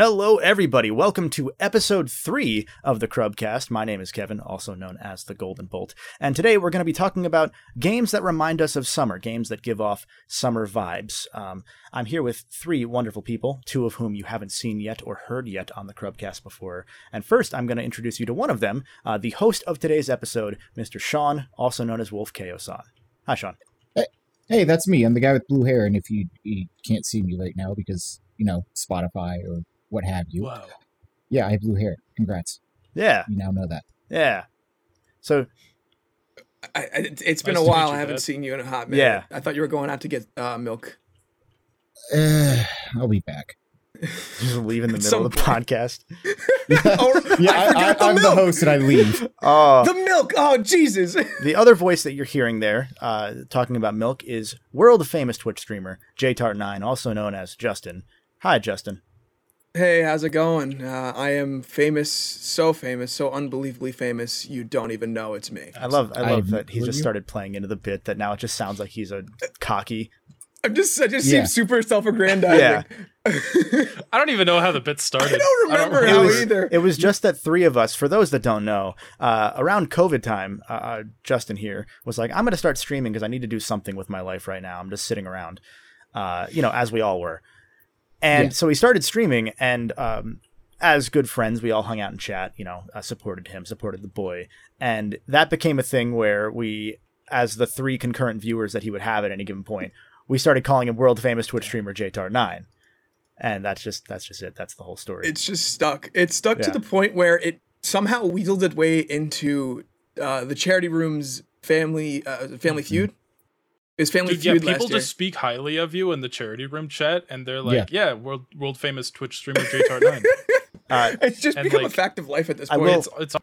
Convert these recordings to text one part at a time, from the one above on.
Hello, everybody. Welcome to episode three of the Crubcast. My name is Kevin, also known as the Golden Bolt. And today we're going to be talking about games that remind us of summer, games that give off summer vibes. Um, I'm here with three wonderful people, two of whom you haven't seen yet or heard yet on the Crubcast before. And first, I'm going to introduce you to one of them, uh, the host of today's episode, Mr. Sean, also known as Wolfkaosaun. Hi, Sean. Hey, that's me. I'm the guy with blue hair, and if you, you can't see me right now because you know Spotify or what have you, Whoa. yeah, I have blue hair. Congrats, Yeah, you now know that. yeah. So, I, I, it's been Nice a while. I haven't Dad. seen you in a hot minute. Yeah. I thought you were going out to get uh, milk. Uh, I'll be back. just leave in the middle of the some podcast. oh, Yeah, I I, forgot the am the host, and I leave. Oh, The milk. Oh, Jesus. The other voice that you're hearing there, uh, talking about milk, is world famous Twitch streamer JTart9, also known as Justin. Hi, Justin. Hey, how's it going? Uh, I am famous, so famous, so unbelievably famous. You don't even know it's me. I love, I I love that he just you? started playing into the bit that now it just sounds like he's a cocky. I'm just, I just Yeah. seem super self-aggrandizing. Yeah. I don't even know how the bit started. I don't remember It how was, either. it was just that three of us, for those that don't know, uh, around COVID time, uh, uh, Justin here was like, I'm going to start streaming because I need to do something with my life right now. I'm just sitting around, uh, you know, as we all were. And Yeah. so he started streaming, and um, as good friends, we all hung out and chat, you know, uh, supported him, supported the boy. And that became a thing where we, as the three concurrent viewers that he would have at any given point, we started calling him world famous Twitch streamer JTart9. And that's just that's just it. That's the whole story. It's just stuck. It's stuck Yeah. to the point where it somehow wheedled its way into uh, the charity room's family uh, family feud. It was family Dude, yeah, people last year. just speak highly of you in the charity room chat, and they're like, "Yeah, world world famous Twitch streamer JTart9." Uh, It's just And, become a like, fact of life at this I point. will- it's it's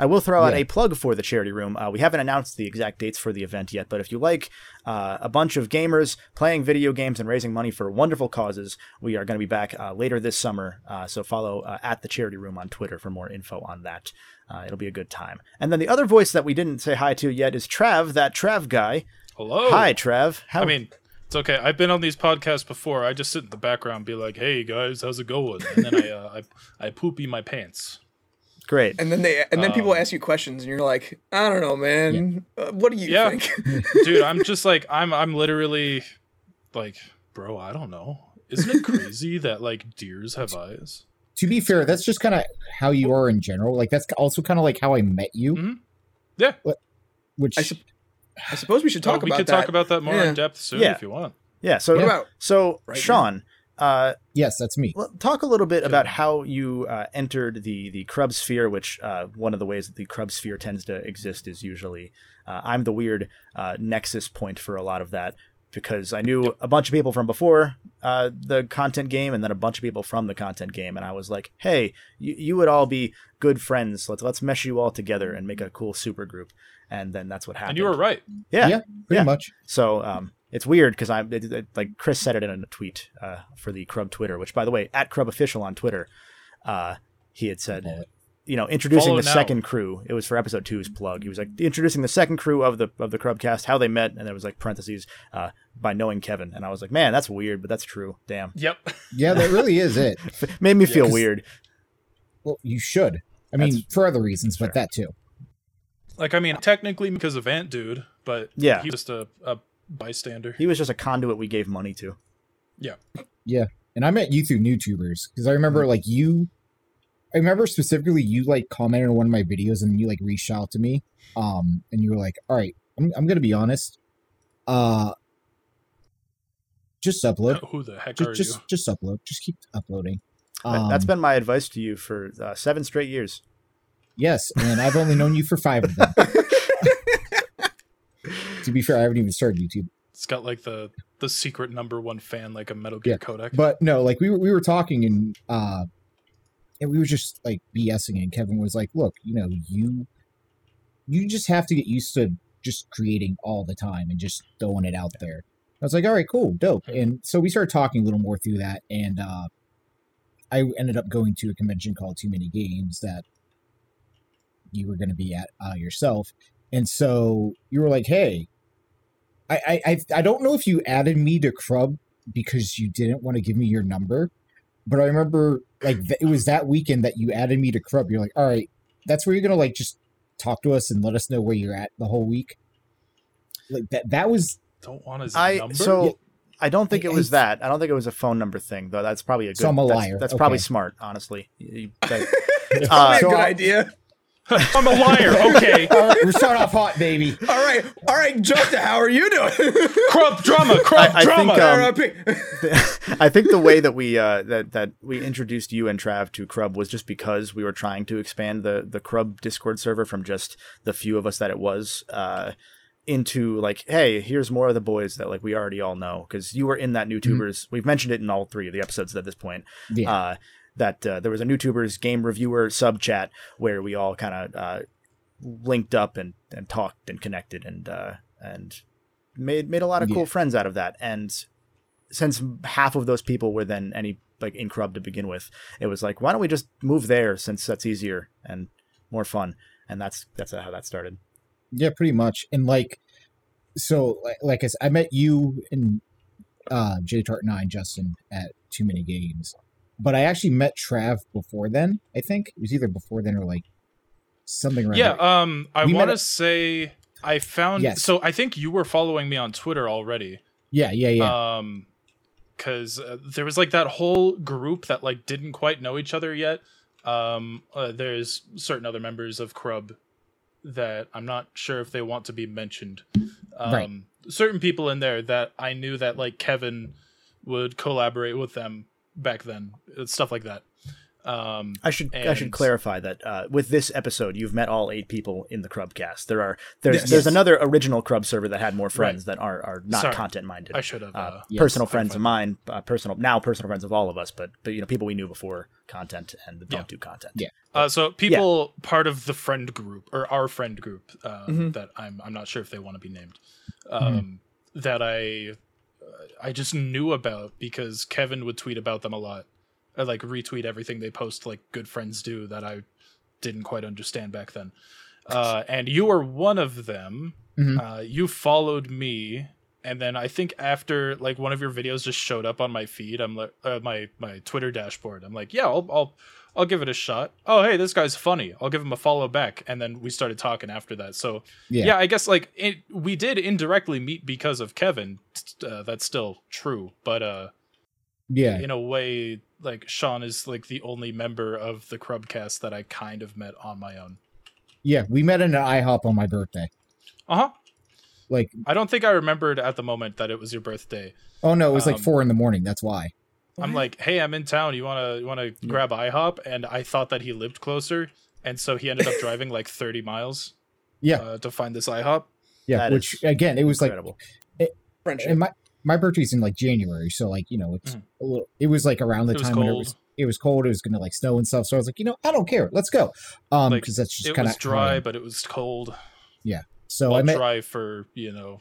I will throw out Yeah. a plug for the charity room. Uh, we haven't announced the exact dates for the event yet, but if you like uh, a bunch of gamers playing video games and raising money for wonderful causes, we are going to be back uh, later this summer. Uh, so follow uh, at the charity room on Twitter for more info on that. Uh, it'll be a good time. And then the other voice that we didn't say hi to yet is Trav, that Trav guy. Hello. Hi, Trav. How? I mean, it's okay. I've been on these podcasts before. I just sit in the background, and be like, "Hey guys, how's it going?" And then I uh, I I poopy my pants. great. and then they and then people Um, ask you questions, and you're like, I don't know, man. Uh, what do you Yeah. think? Dude, I'm just like I'm I'm literally like, bro, I don't know. Isn't it crazy that like deers have eyes? To be fair, that's just kind of how you are in general. Like that's also kind of like how I met you. Mhm. Yeah. Which I sup- I suppose we should talk Oh, we about could that. talk about that more Yeah. in depth soon Yeah. if you want. yeah. So, What about so right? Sean, uh, yes, that's me. Talk a little bit about how you uh, entered the the Crub sphere, which uh, one of the ways that the Crub sphere tends to exist is usually uh, I'm the weird uh, nexus point for a lot of that because I knew a bunch of people from before uh, the content game and then a bunch of people from the content game, and I was like, hey, you, you would all be good friends. Let's let's mesh you all together and make a cool super group, and then that's what happened. And you were right. yeah. Yeah, Pretty Yeah. much. So um, it's weird because I'm it, it- like Chris said it in a tweet uh, for the Crub Twitter, which by the way, at Crub Official on Twitter, uh, he had said, Follow you know, introducing Follow the now. second crew. It was for episode two's plug. He was like introducing the second crew of the of the Crubcast, how they met, and there was like parentheses uh, by knowing Kevin, and I was like, man, that's weird, but that's true. Damn, Yep. Yeah, that really is it. made me feel 'cause- weird. Well, you should. I mean, That's- for other reasons, Sure. but that too. Like I mean, technically because of Ant Dude, but Yeah. he's just a, a bystander. He was just a conduit we gave money to. Yeah. Yeah. And I met you through YouTubers because I remember like you. I remember specifically you like commented on one of my videos and you like reached out to me, um, and you were like, "All right, I'm I'm gonna be honest, uh, just upload, Who the heck just are just you? just upload, just keep uploading." That- that's Um, been my advice to you for uh, seven straight years. Yes, and I've only known you for five of them. to be fair, I haven't even started YouTube. It's got like the the secret number one fan, like a Metal Gear Yeah, codec. But no, like we were we were talking and uh and we were just like BSing and Kevin was like, "Look, you know, you you just have to get used to just creating all the time and just throwing it out there." I was like, "All right, cool, dope." And so we started talking a little more through that and uh I ended up going to a convention called Too Many Games that you were going to be at uh, yourself. And so you were like, "Hey, I, I I I don't know if you added me to Crub because you didn't want to give me your number, but I remember like th- it was that weekend that you added me to Crub. You're like, all right, that's where you're gonna like just talk to us and let us know where you're at the whole week. Like that. That was Don't want his I number. so Yeah. I don't think I- it was that. I don't think it was a phone number thing though. That's probably a good. So I'm a liar. That's, probably Okay. smart, honestly. You- that- Probably Uh, a so good I- idea. I'm a liar. Okay. all right, we're starting off hot, baby. All right, all right, Justin, how are you doing? Crub drama. Crub I- I drama. think, um, RIP. I think the way that we uh, that that we introduced you and Trav to Crub was just because we were trying to expand the the Crub Discord server from just the few of us that it was uh, into like, hey, here's more of the boys that like we already all know because you were in that NewTubers. We've mentioned it in all three of the episodes at this point. Yeah. Uh, that uh, there was a NewTubers game reviewer sub chat where we all kind of uh, linked up and, and talked and connected and uh, and made made a lot of cool friends out of that. And since half of those people were then any like in Crub to begin with, it was like, why don't we just move there since that's easier and more fun? And that's that's how that started. Yeah, pretty much. And like, so like, like I said, I met you and uh, J Tart Nine Justin at Too Many Games, but I actually met Trav before then. I think it was either before then or like something around. Yeah. there. Um. I want to at- say I found. Yes. So I think you were following me on Twitter already. yeah, yeah, yeah. Um. Because uh, there was like that whole group that like didn't quite know each other yet. Um. Uh, there's certain other members of Crub that I'm not sure if they want to be mentioned. Um, Right. Certain people in there that I knew that like Kevin would collaborate with them back then, uh, stuff like that. Um, I should I should clarify that uh, with this episode, you've met all eight people in the Crubcast. There are there's Yes. there's another original Crub server that had more friends that are are not Sorry. content minded. I should have. uh, Uh, Yes, personal friends of mine, uh, personal now personal friends of all of us, but but you know people we knew before content and don't Yeah. do content. Yeah. Uh, so people part of the friend group or our friend group uh, Mhm. that I'm I'm not sure if they want to be named um, that I I just knew about because Kevin would tweet about them a lot. I like retweet everything they post like good friends do that I didn't quite understand back then. Uh, and you were one of them. Mhm. Uh, you followed me and then I think after like one of your videos just showed up on my feed, I'm like uh, my my Twitter dashboard. I'm like, yeah, I'll I'll I'll give it a shot. Oh, hey, this guy's funny. I'll give him a follow back. And then we started talking after that. So Yeah. yeah, I guess like it, we did indirectly meet because of Kevin. Uh, that's still true, but uh, yeah, in a way, like Sean is like the only member of the Crubcast that I kind of met on my own. yeah. We met in an IHOP on my birthday. Uh huh. Like, I don't think I remembered at the moment that it was your birthday. oh no, it was like Um, four in the morning. That's why. I'm like, hey, I'm in town. You wanna you wanna grab IHOP? And I thought that he lived closer, and so he ended up driving like 30 miles. Yeah. Uh, to find this IHOP. Yeah, That which again, it was like Incredible. Friendship. and my my birthday's in like January, so like you know it's a little. It was like around the It was time when it was it was cold. It was gonna like snow and stuff. So I was like, you know, I don't care. Let's go. Um, Like, because that's just kind of dry, but it was cold. Yeah. So well, I met, dry for you know,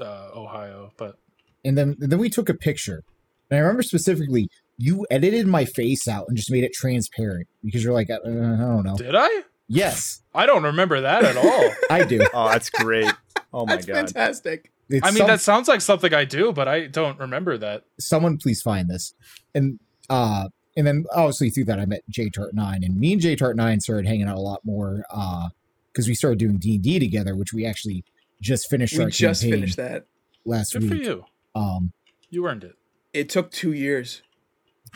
uh, Ohio, but and then and then we took a picture. And I remember specifically, you edited my face out and just made it transparent because you're like, uh, I don't know. did I? Yes, I don't remember that at all. I do. Oh, that's great. Oh my That's god. fantastic. It's I mean, some- that sounds like something I do, but I don't remember that. someone please find this. And uh and then obviously through that I met J Tart Nine and me and J Tart Nine started hanging out a lot more uh because we started doing D and D together, which we actually just finished We our just campaign finished that. last Good for you. Um You earned it. It took two years.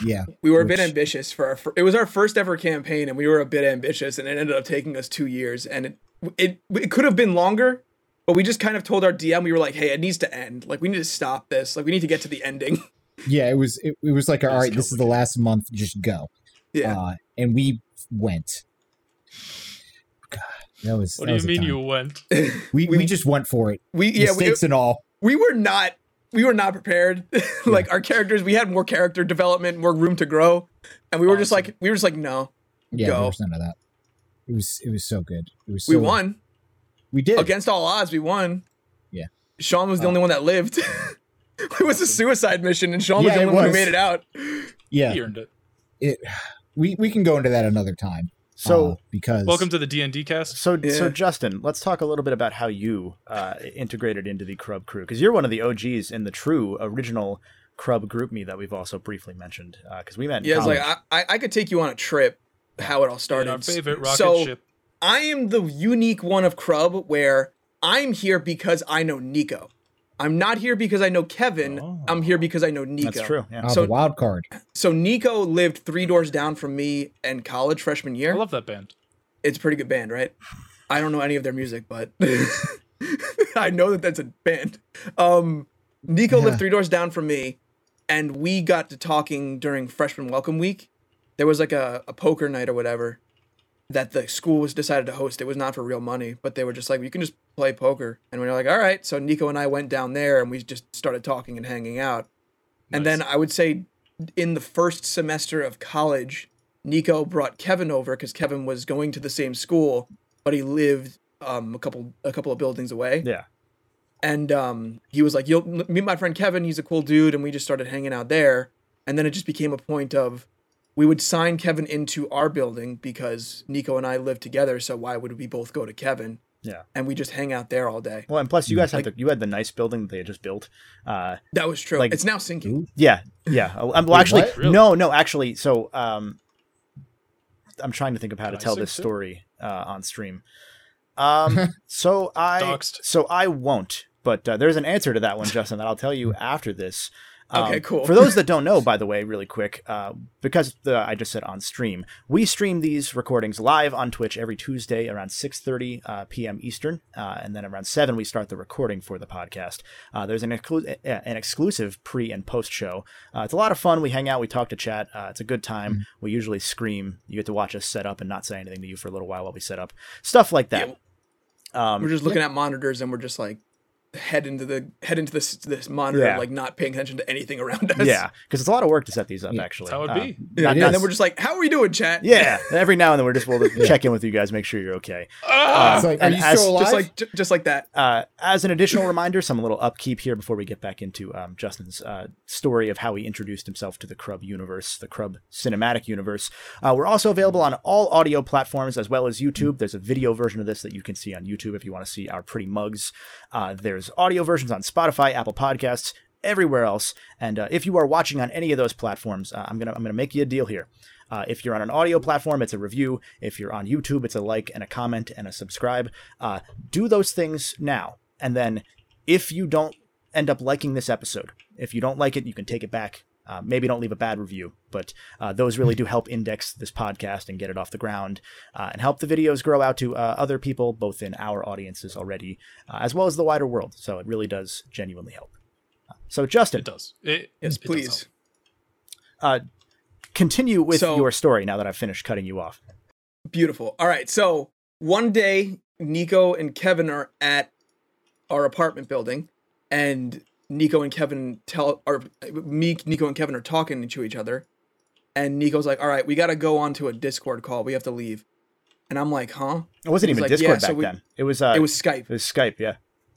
yeah. We were a bit ambitious for our. Fir- it was our first ever campaign, and we were a bit ambitious, and it ended up taking us two years. And it it it could have been longer, but we just kind of told our DM we were like, "Hey, it needs to end. Like, we need to stop this. Like, we need to get to the ending." Yeah, it was it, it was like all Let's right, this is the last month, just go. yeah. Uh and we went. God, that was What that do was you mean time. you went? we, we we- just went for it. we yeah we, Mistakes and all. we were not we were not prepared. like our characters, we had more character development, more room to grow, and we were just like we were just like no, Yeah, Go. there was none of that. It was it was so good. It was so we won We did. against all odds. We won. Yeah. Sean was the Uh, only one that lived. it was a suicide mission, and Sean was the only one who made it out. yeah. He earned it. it we we can go into that another time. So uh, because Welcome to the D and D cast. So, so Justin, let's talk a little bit about how you uh, integrated into the Crub crew because you're one of the OGs in the true original Crub GroupMe that we've also briefly mentioned Uh because we met. In Yeah, it's like. I, I I could take you on a trip. How it all started. our favorite rocket so, ship. I am the unique one of Crub where I'm here because I know Nico. I'm not here because I know Kevin. Oh. I'm here because I know Nico. That's true. Yeah. Oh, So- the wild card. So Nico lived three doors down from me in college freshman year. I love that band. it's a pretty good band, right? I don't know any of their music, but I know that that's a band. Um, Nico Yeah. lived three doors down from me, and we got to talking during freshman welcome week. There was like a, a poker night or whatever that the school was decided to host. It was not for real money, but they were just like, you can just play poker. And we were like, all right. So Nico and I went down there and we just started talking and hanging out. And then I would say in the first semester of college, Nico brought Kevin over because Kevin was going to the same school, but he lived um, a couple a couple of buildings away. yeah. And um, he was like, "You'll meet my friend Kevin. He's a cool dude." And we just started hanging out there. And then it just became a point of we would sign Kevin into our building because Nico and I live together. So why would we both go to Kevin? Yeah. And we just hang out there all day. Well, and plus you guys had the you had the nice building that they had just built. Uh, That was true. Like- it's now sinking. Yeah, yeah. Uh, um, well, Wait, actually. Really? no, no. Actually, so um, I'm trying to think of how to Can I tell this too? story uh, on stream. Um, so I Doxed. so I won't. But uh, there's an answer to that one, Justin, that I'll tell you after this. Um, Okay, cool. For those that don't know, by the way, really quick, uh, because the, I just said on stream, we stream these recordings live on Twitch every Tuesday around 6:30 uh, p.m. Eastern, uh, and then around seven we start the recording for the podcast. Uh, there's an, exclu- an exclusive pre and post show. Uh, it's a lot of fun. We hang out, we talk to chat. Uh, it's a good time. We usually scream. You get to watch us set up and not say anything to you for a little while while we set up. Stuff like that. Um, we're just looking at monitors and we're just like head into the head into this this monitor, Yeah. like not paying attention to anything around us. yeah, because it's a lot of work to set these up. Actually, That's how it Uh, be. Yeah, not- and then we're just like, "How are we doing, chat?" yeah. Every now and then we're just we'll check in with you guys, make sure you're okay. Ah! It's like, are you as- still alive? just like ju- just like that. Uh, as an additional reminder, some little upkeep here before we get back into um, Justin's uh, story of how he introduced himself to the Crub universe, the Crub cinematic universe. Uh, we're also available on all audio platforms as well as YouTube. There's a video version of this that you can see on YouTube if you want to see our pretty mugs. Uh, there's audio versions on Spotify, Apple Podcasts, everywhere else. And uh, if you are watching on any of those platforms, uh, I'm gonna I'm gonna make you a deal here. Uh, if you're on an audio platform, it's a review. If you're on YouTube, it's a like and a comment and a subscribe. Uh, do those things now. And then if you don't end up liking this episode, if you don't like it, you can take it back. Uh, maybe don't leave a bad review, but uh, those really do help index this podcast and get it off the ground uh, and help the videos grow out to uh, other people, both in our audiences already, uh, as well as the wider world. So it really does genuinely help. Uh, so, Justin, It does. It, Yes, it does please. help. uh, continue with So- your story now that I've finished cutting you off. Beautiful. All right. So one day, Nico and Kevin are at our apartment building, and Nico and Kevin tell, or me, Nico and Kevin are talking to each other, and Nico's like, "All right, we got to go on to a Discord call. We have to leave." And I'm like, "Huh?" It wasn't even like, Discord yeah, so back we- then. It was uh, it was Skype. it was Skype. Yeah.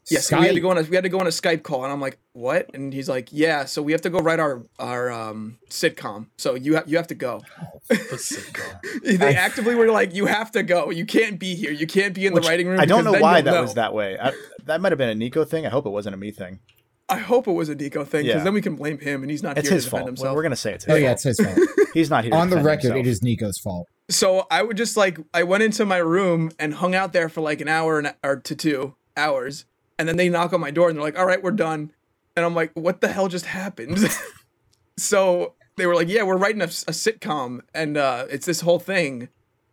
Yeah, so we had to go on a we had to go on a Skype call, and I'm like, "What?" And he's like, "Yeah, so we have to go write our our um, sitcom. So you have you have to go." The sitcom. they I- actively were like, "You have to go. You can't be here. You can't be in Which the writing room." I don't know why that know." was that way. I, that might have been a Nico thing. I hope it wasn't a me thing. I hope it was a Nico thing because Yeah. then we can blame him, and he's not It's here his to defend fault. himself. We're gonna say it's his oh yeah, fault. it's his fault. He's not here. to On the record, himself. it is Nico's fault. So I would just like I went into my room and hung out there for like an hour and or to two hours, and then they knock on my door and they're like, "All right, we're done," and I'm like, "What the hell just happened?" so they were like, "Yeah, we're writing a, a sitcom, and uh, it's this whole thing,"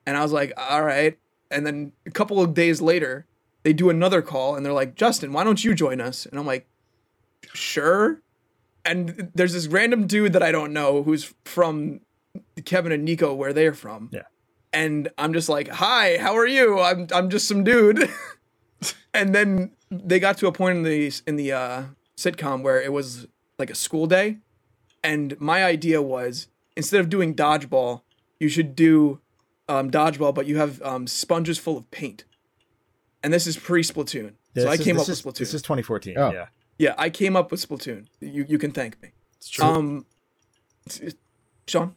and I was like, "All right," and then a couple of days later, they do another call and they're like, "Justin, why don't you join us?" and I'm like, "Sure." And there's this random dude that I don't know who's from Kevin and Nico where they're from. Yeah. And I'm just like, "Hi, how are you? I'm I'm just some dude." and then they got to a point in the in the uh, sitcom where it was like a school day, and my idea was instead of doing dodgeball, you should do um, dodgeball, but you have um, sponges full of paint. And this is pre Splatoon, so I is- came this up is, with Splatoon. This is 2014. Oh. Yeah. Yeah, I came up with Splatoon. You you can thank me. It's true. Um, Sean.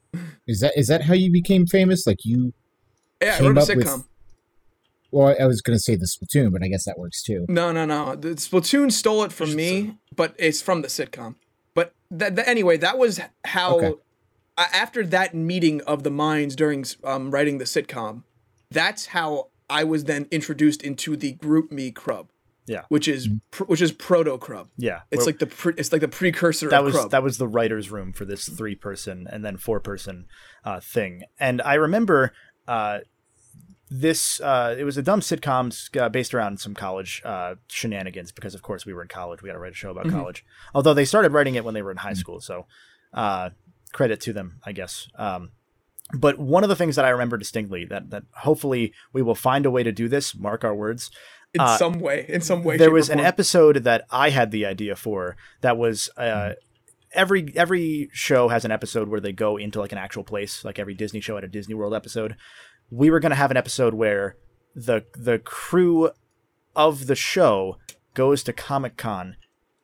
Is that is that how you became famous? Like you? Yeah, I Came wrote a up with- Well, I was gonna say the Splatoon, but I guess that works too. No, no, no. The Splatoon stole it from me, but it's from the sitcom. But that, that anyway, that was how Okay. a- after that meeting of the minds during um, writing the sitcom, that's how I was then introduced into the GroupMe crub. Yeah. Which is pr- which is proto crub. Yeah, It's where- like the pre- it's like the precursor that of was crub. that was the writers' room for this three person and then four person uh, thing. And I remember uh, this. Uh, it was a dumb sitcom uh, based around some college uh, shenanigans because, of course, we were in college. We had to write a show about Mhm. college. Although they started writing it when they were in high school, so uh, credit to them, I guess. Um, but one of the things that I remember distinctly that that hopefully we will find a way to do this. Mark our words. In uh, some way. In some way. there was an episode that I had the idea for that was uh, Mm-hmm. every every show has an episode where they go into like an actual place, like every Disney show had a Disney World episode. We were going to have an episode where the the crew of the show goes to Comic Con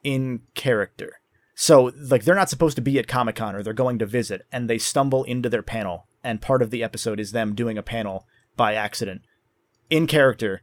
in character. So like they're not supposed to be at Comic Con or they're going to visit and they stumble into their panel and part of the episode is them doing a panel by accident in character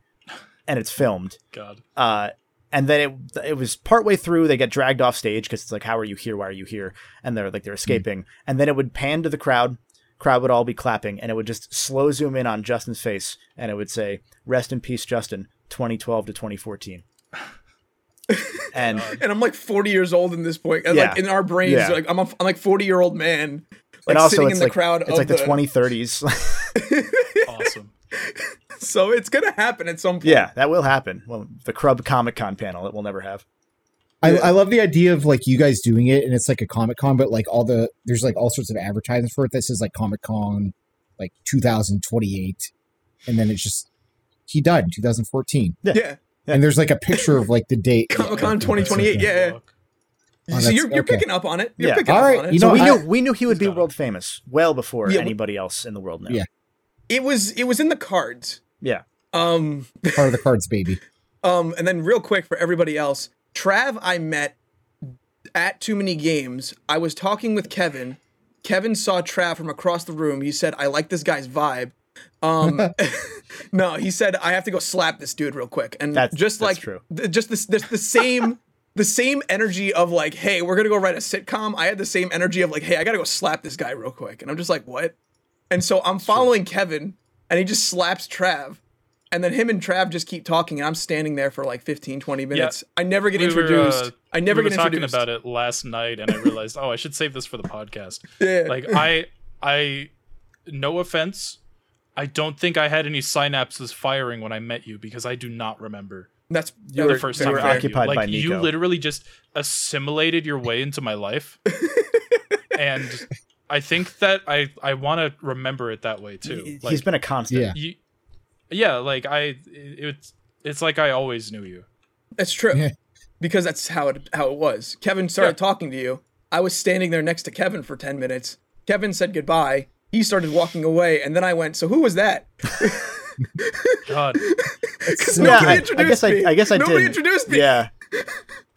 and it's filmed God. uh, and then it it was partway through they get dragged off stage because it's like how are you here why are you here and they're like they're escaping and then it would pan to the crowd crowd would all be clapping and it would just slow zoom in on justin's face and it would say rest in peace justin 2012 to 2014 and and I'm like 40 years old in this point. And Yeah. like in our brains, Yeah. like I'm a, I'm like 40 year old man, like and also sitting in the like crowd. it's of like the 2030s Awesome. So it's gonna happen at some point. yeah that will happen well the crub comic con panel it will never have I, I love the idea of like you guys doing it and it's like a Comic Con, but like all the there's like all sorts of advertisements for it. This is like Comic Con, like 2028, and then it's just he died in 2014, Yeah. Yeah. and there's like a picture of like the date. Comic-Con 2028, yeah. Fuck. Oh, so you're, you're okay. picking up on it. You're Yeah. picking All up on it. you so know, we I- knew we knew he would be He's got it. world famous well before Yeah, anybody else in the world knew. Yeah. it was it was in the cards. Yeah Um, part of the cards, baby. um, and then real quick for everybody else, Trav, I met at Too Many Games. I was talking with Kevin. Kevin saw Trav from across the room. He said, "I like this guy's vibe." Um, no, he said, "I have to go slap this dude real quick." And That's- just that's like true. th- just this, this the same. The same energy of like, hey, we're gonna go write a sitcom. I had the same energy of like, hey, I gotta go slap this guy real quick, and I'm just like, what? And so I'm following Kevin, and he just slaps Trav. And then him and Trav just keep talking, and I'm standing there for like 15, 20 minutes. I never get We were, introduced. uh, I never we were get talking introduced. about it last night, and I realized, oh, I should save this for the podcast. Yeah. Like I, I, no offense, I don't think I had any synapses firing when I met you because I do not remember That's You that were- was the first you time were I met occupied you. by Like you literally just assimilated your way into my life, and I think that I I want to remember it that way too. He- Like, he's been a constant Yeah. you, yeah, like I, it's it's like I always knew you. That's true. Yeah. Because that's how it how it was. Kevin started Yeah. talking to you. I was standing there next to Kevin for 10 minutes. Kevin said goodbye. He started walking away, and then I went, So who was that? God, Because so nobody I, I introduced guess I, me. I guess I Nobody did. introduced me. Yeah.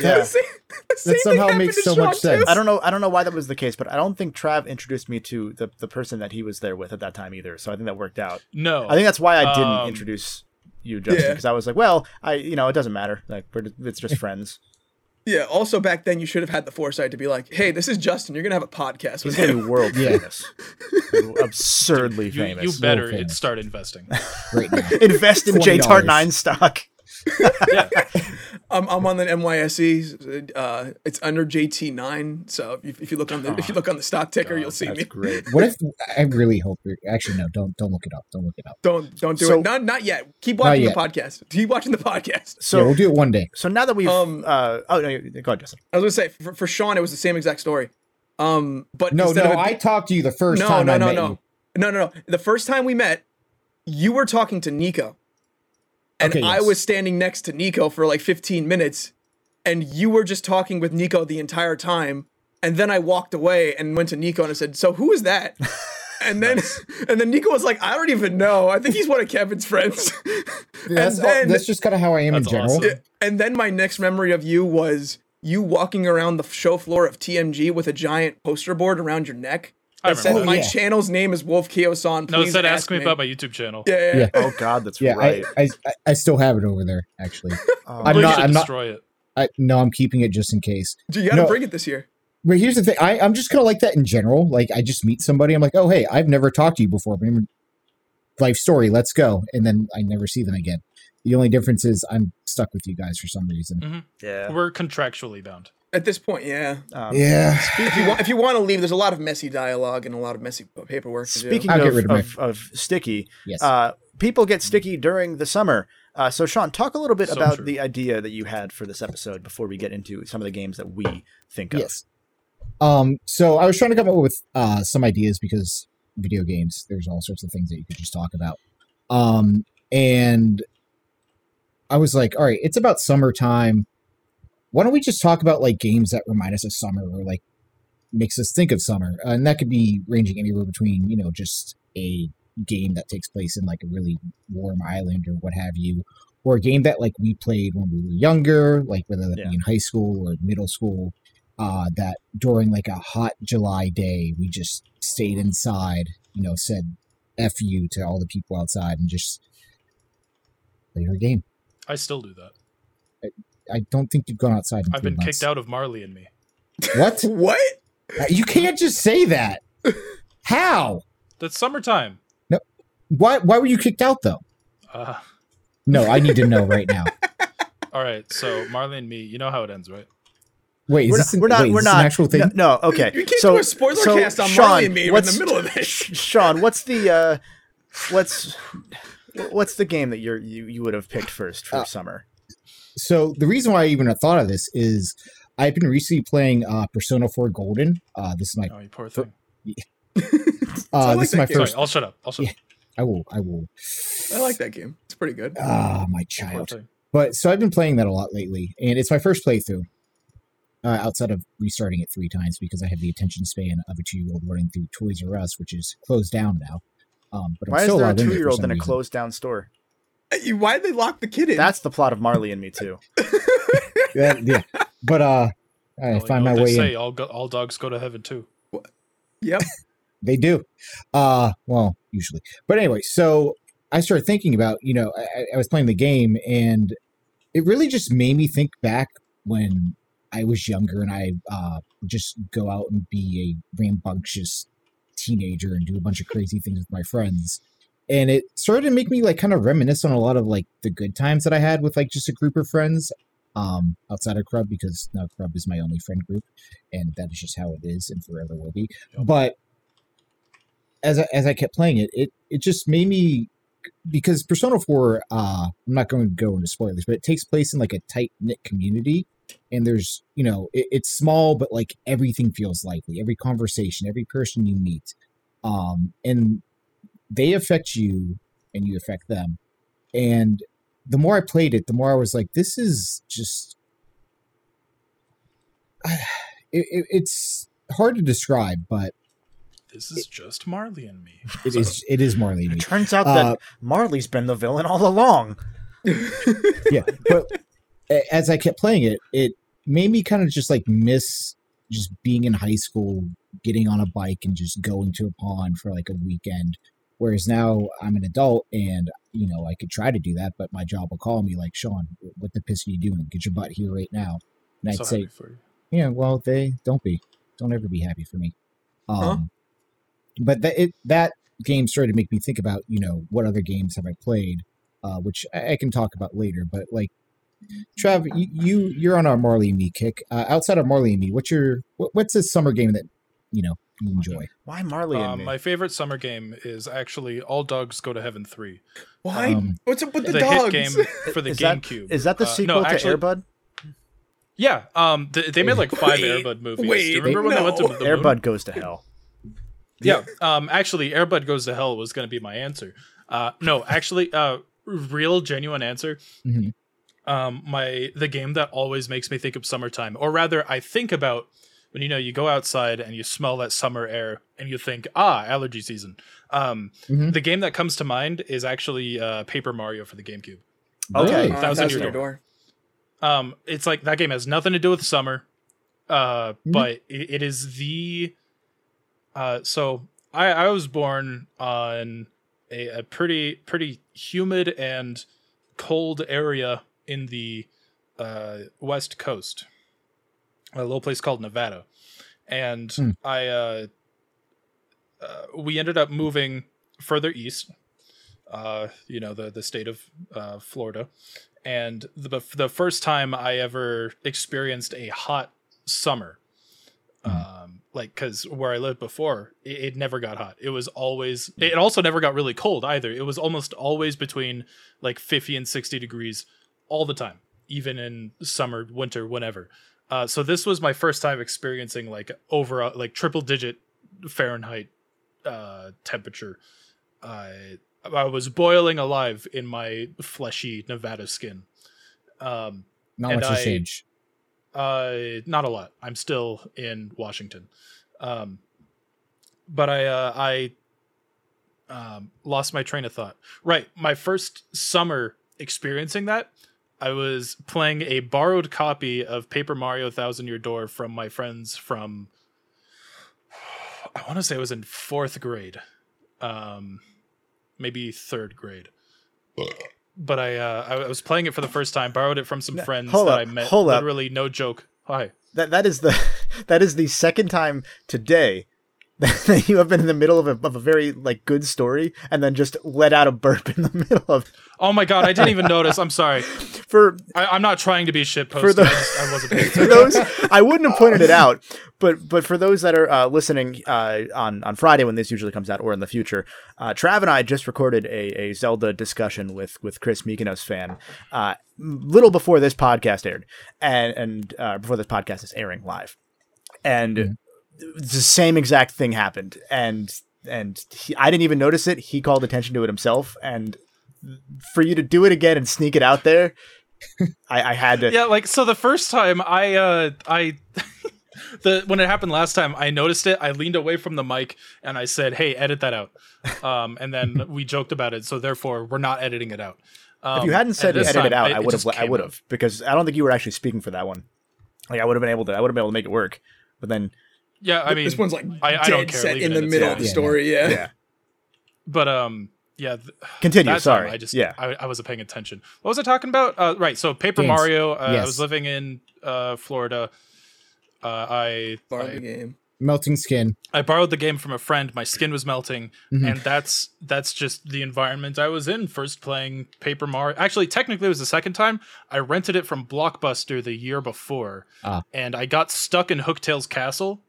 The Yeah. same- the same thing somehow happened makes to so Sean, much too. sense. I don't know. I don't know why that was the case, but I don't think Trav introduced me to the, the person that he was there with at that time either. So I think that worked out. no, I think that's why I didn't Um, introduce you, Justin, Yeah. because I was like, well, I you know it doesn't matter. Like we're it's just friends. Yeah, also back then you should have had the foresight to be like, hey, this is Justin. You're going to have a podcast He's with gonna be world famous, absurdly you, famous. you better famous. start investing. right now. Invest in $20. JTart nine stock. yeah, I'm, I'm on the NYSE. Uh, it's under JT9. So if, if you look on the if you look on the stock ticker, God, you'll see that's me. great. What if I really hope? you're- Actually, no. Don't don't look it up. Don't look it up. Don't don't do So- it. Not not yet. Keep watching yet. the podcast. Keep watching the podcast. So yeah, we'll do it one day. so now that we've Um, uh oh no go ahead Justin. I was gonna say for, for Sean, it was the same exact story. Um, but No, no. of it I talked to you the first no time no I no met no you. no no no. The first time we met, you were talking to Nico, and Okay, I was standing next to Nico for like 15 minutes, and you were just talking with Nico the entire time. And then I walked away and went to Nico and I said, "So who is that?" And then, and then Nico was like, "I don't even know. I think he's one of Kevin's friends." That's and all- that's just kind of how I am in general. awesome. And then my next memory of you was you walking around the show floor of TMG with a giant poster board around your neck I that said, remember. "My Oh, yeah. channel's name is Wolfkaosaun. no, it Please said ask, ask me about my YouTube channel. Yeah, yeah, Yeah. yeah. Oh God, that's Yeah, right. I, I I still have it over there. Actually, Oh, I'm not- should I'm not- destroy it. I no, I'm keeping it just in case. You got to No. bring it this year. But here's the thing: I, I'm just kind of like that in general. Like, I just meet somebody, I'm like, "Oh, hey, I've never talked to you before, but life story, let's go," and then I never see them again. The only difference is I'm stuck with you guys for some reason. Mm-hmm. Yeah. We're contractually bound. At this point, yeah. Um, Yeah, If you want, if you want to leave, there's a lot of messy dialogue and a lot of messy paperwork. To Speaking I'll of, of of, of sticky, yes. uh, people get sticky during the summer. Uh, so, Sean, talk a little bit So about true. the idea that you had for this episode before we get into some of the games that we think of. Yes. Um, so I was trying to come up with uh, some ideas because video games, there's all sorts of things that you could just talk about. Um, and I was like, all right, it's about summertime. Why don't we just talk about like games that remind us of summer or like makes us think of summer? Uh, and that could be ranging anywhere between, you know, just a game that takes place in like a really warm island or what have you, or a game that like we played when we were younger, like whether that Yeah. be in high school or middle school uh, that during like a hot July day, we just stayed inside, you know, said F you to all the people outside and just played our game. I still do that. I don't think you've gone outside. In I've three been months. kicked out of Marley and Me. What? what? Uh, you can't just say that. How? That's summertime. No. Why? Why were you kicked out though? Uh, No, I need to know right now. all right, so Marley and Me, you know how it ends, right? Wait, is We're this not, an, we're not, wait, is we're this an not, actual thing? No, no, okay. You can't so, do a spoiler so, cast on Sean, Marley and Me. We're in the middle of this. Sean, what's the uh, what's what's the game that you're you, you would have picked first for Uh, summer? So the reason why I even thought of this is I've been recently playing uh, Persona 4 Golden. Uh, this is my Oh, you poor thing. uh, like this is my game. Sorry, first. I'll shut up. I'll shut Yeah. up. I will. I will. I like that game. It's pretty good. Ah, my child. But so I've been playing that a lot lately, and it's my first playthrough. Uh, outside of restarting it three times because I have the attention span of a two-year-old running through Toys R Us, which is closed down now. Um, but I'm Why is still there a two-year-old in a reason. closed down store? Why did they lock the kid in? That's the plot of Marley and Me too. Yeah, yeah. But uh, I Well, you find know my what way they in. say all, go- all dogs go to heaven too. yep. They do. Uh, well, usually. But anyway, so I started thinking about, you know, I, I was playing the game and it really just made me think back when I was younger and I uh, just go out and be a rambunctious teenager and do a bunch of crazy things with my friends. And it started to make me like kind of reminisce on a lot of like the good times that I had with like just a group of friends um, outside of Crub because now Crub is my only friend group and that is just how it is and forever will be. But as I, as I kept playing it, it it just made me because Persona 4 uh I'm not going to go into spoilers, but it takes place in like a tight knit community and there's, you know, it, it's small but like everything feels likely. Every conversation, every person you meet um and they affect you and you affect them. And the more I played it, the more I was like this is just it, it, it's hard to describe, but This is just Marley and Me. it is it is Marley and It me. turns out Uh, that Marley's been the villain all along. yeah, but as I kept playing it, it made me kind of just like miss just being in high school, getting on a bike and just going to a pond for like a weekend. Whereas now I'm an adult and you know I could try to do that, but my job will call me like, Sean, what the piss are you doing? Get your butt here right now. And I'd so say, yeah, well, they don't be, don't ever be happy for me. Um, Huh? But that it that game started to make me think about you know what other games have I played, uh, which I, I can talk about later. But like, Trav, you, you you're on our Marley and Me kick. Uh, outside of Marley and Me, what's your what, what's a summer game that you know enjoy? Why Marley and Um, Me? my favorite summer game is actually All Dogs Go to Heaven 3. Why? Um, What's up with the, The, dogs? hit game for the is that GameCube. is that the Uh, sequel no, to actually, Air Bud? Yeah, um, th- they made like five Wait, Air Bud movies. wait, Do you remember when they went to no. the moon? Air Bud goes to hell. Yeah. Um. Actually, Air Bud Goes to Hell was going to be my answer. Uh. No. Actually. Uh. Real genuine answer. Mhm. Um. My the game that always makes me think of summertime, or rather, I think about when you know you go outside and you smell that summer air and you think, ah, allergy season. Um. Mhm. The game that comes to mind is actually uh, Paper Mario for the GameCube. Okay. Uh, Thousand Thousand Year Year Door. Um, it's like that game has nothing to do with summer, uh, Mhm. but it, it is the. Uh, so I I was born on a, a pretty pretty humid and cold area in the uh, west coast, a little place called Nevada, and Hmm. I uh, uh, we ended up moving further east. Uh, you know the the state of uh, Florida, and the the first time I ever experienced a hot summer, um, like because where I lived before, it, it never got hot. It was always. It also never got really cold either. It was almost always between like fifty and sixty degrees all the time, even in summer, winter, whenever. Uh, so this was my first time experiencing like over a, like triple digit Fahrenheit uh, temperature. I I was boiling alive in my fleshy Nevada skin. Um, Not much I- changed. uh, not a lot. I'm still in Washington. Um, but I uh, I um, lost my train of thought. Right, my first summer experiencing that, I was playing a borrowed copy of Paper Mario Thousand Year Door from my friends from. I want to say it was in fourth grade, um, maybe third grade. But I uh, I was playing it for the first time. Borrowed it from some friends hold that up, I met. hold up. literally, no joke. Hi. That that is the that is the second time today that you have been in the middle of a, of a very like good story and then just let out a burp in the middle of Oh my god, I didn't even notice. I'm sorry. for I, I'm not trying to be shit For posted. the- I, just, I wasn't for those I wouldn't have pointed it out, but but for those that are uh, listening uh, on on Friday when this usually comes out or in the future, uh, Trav and I just recorded a, a Zelda discussion with with Chris Mykonos fan, uh, little before this podcast aired, and and uh, before this podcast is airing live, and Mhm. The same exact thing happened, and and he, I didn't even notice it. He called attention to it himself, and for you to do it again and sneak it out there. I, I had to. Yeah, like so the first time I uh I the when it happened last time, I noticed it. I leaned away from the mic and I said, "Hey, edit that out." Um, and then we joked about it, so therefore we're not editing it out. Um, If you hadn't said edit it out, I would have. I would have because I don't think you were actually speaking for that one. Like I would have been able to. I would have been able to make it work. But then, Yeah, I mean, this one's like I- I dead don't care, set in the in, middle fine. of the Yeah, story. Yeah. yeah, but um, yeah. th- continue. Sorry. time I just yeah, I, I wasn't paying attention. What was I talking about? Uh, right. So Paper Games. Mario. Uh, I was living in uh, Florida. Uh, I, Borrow the game. Melting skin. I borrowed the game from a friend. My skin was melting, Mhm. and that's that's just the environment I was in. First playing Paper Mario. Actually, technically, it was the second time. I rented it from Blockbuster the year before, Ah. and I got stuck in Hooktail's castle.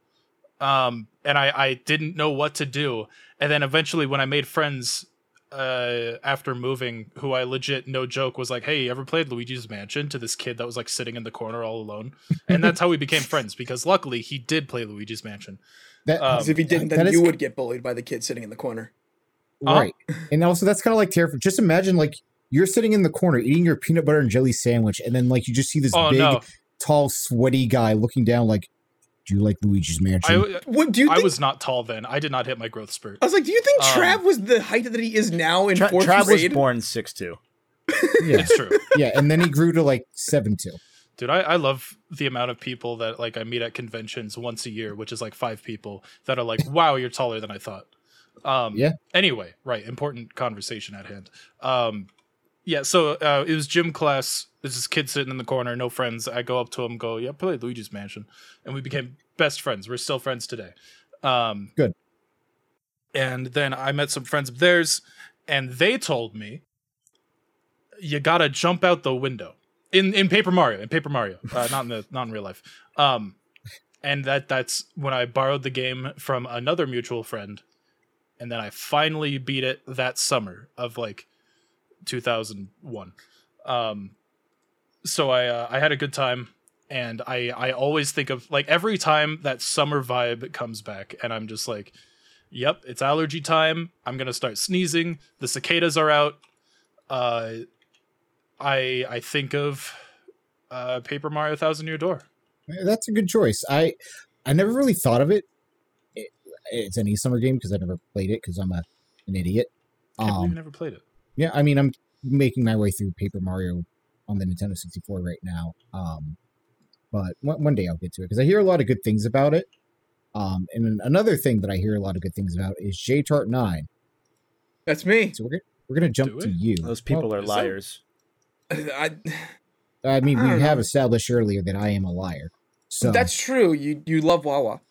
Um, and I I didn't know what to do. And then eventually, when I made friends, uh, after moving, who I legit no joke was like, "Hey, you ever played Luigi's Mansion?" To this kid that was like sitting in the corner all alone, and that's how we became friends. Because luckily, he did play Luigi's Mansion. That, Um, if he didn't, that then is- you would get bullied by the kid sitting in the corner. Huh? right. And also, that's kind of like terrifying. Just imagine, like, you're sitting in the corner eating your peanut butter and jelly sandwich, and then, like, you just see this Oh big, no! tall, sweaty guy looking down, like, do you like Luigi's Mansion? I, What do you I was not tall then. I did not hit my growth spurt. I was like, do you think Um, Trav was the height that he is now in Tra- fourth Trav was born six two. yeah. It's true, yeah. And then he grew to, like, 7 2. dude. I, I love the amount of people that like I meet at conventions once a year, which is like five people that are like, "Wow, you're taller than I thought." Um, Yeah. Anyway, right. Important conversation at hand. Um, yeah. So uh, it was gym class. There's this kid sitting in the corner, no friends. I go up to him, go, "Yeah, play Luigi's Mansion," and we became best friends. We're still friends today. Um, Good. And then I met some friends of theirs, and they told me you gotta jump out the window in in Paper Mario. In Paper Mario, uh, not in the not in real life. Um, and that that's when I borrowed the game from another mutual friend, and then I finally beat it that summer of like 2001. Um, so I uh, I had a good time, and I I always think of like every time that summer vibe comes back, and I'm just like, yep, it's allergy time. I'm gonna start sneezing. The cicadas are out. Uh, I I think of uh, Paper Mario Thousand Year Door. Eh, That's a good choice. I I never really thought of it. it it's any summer game because I never played it because I'm a an idiot. I can't believe you Um, never played it. Yeah, I mean, I'm making my way through Paper Mario on the Nintendo 64 right now. Um, but one, one day I'll get to it because I hear a lot of good things about it. Um, and another thing that I hear a lot of good things about is J Tart Nine. That's me. So we're gonna we're gonna jump to you. Those people Well, are is that- liars. I, I mean, I we don't have know. established earlier that I am a liar. So That's true. You you love Wawa.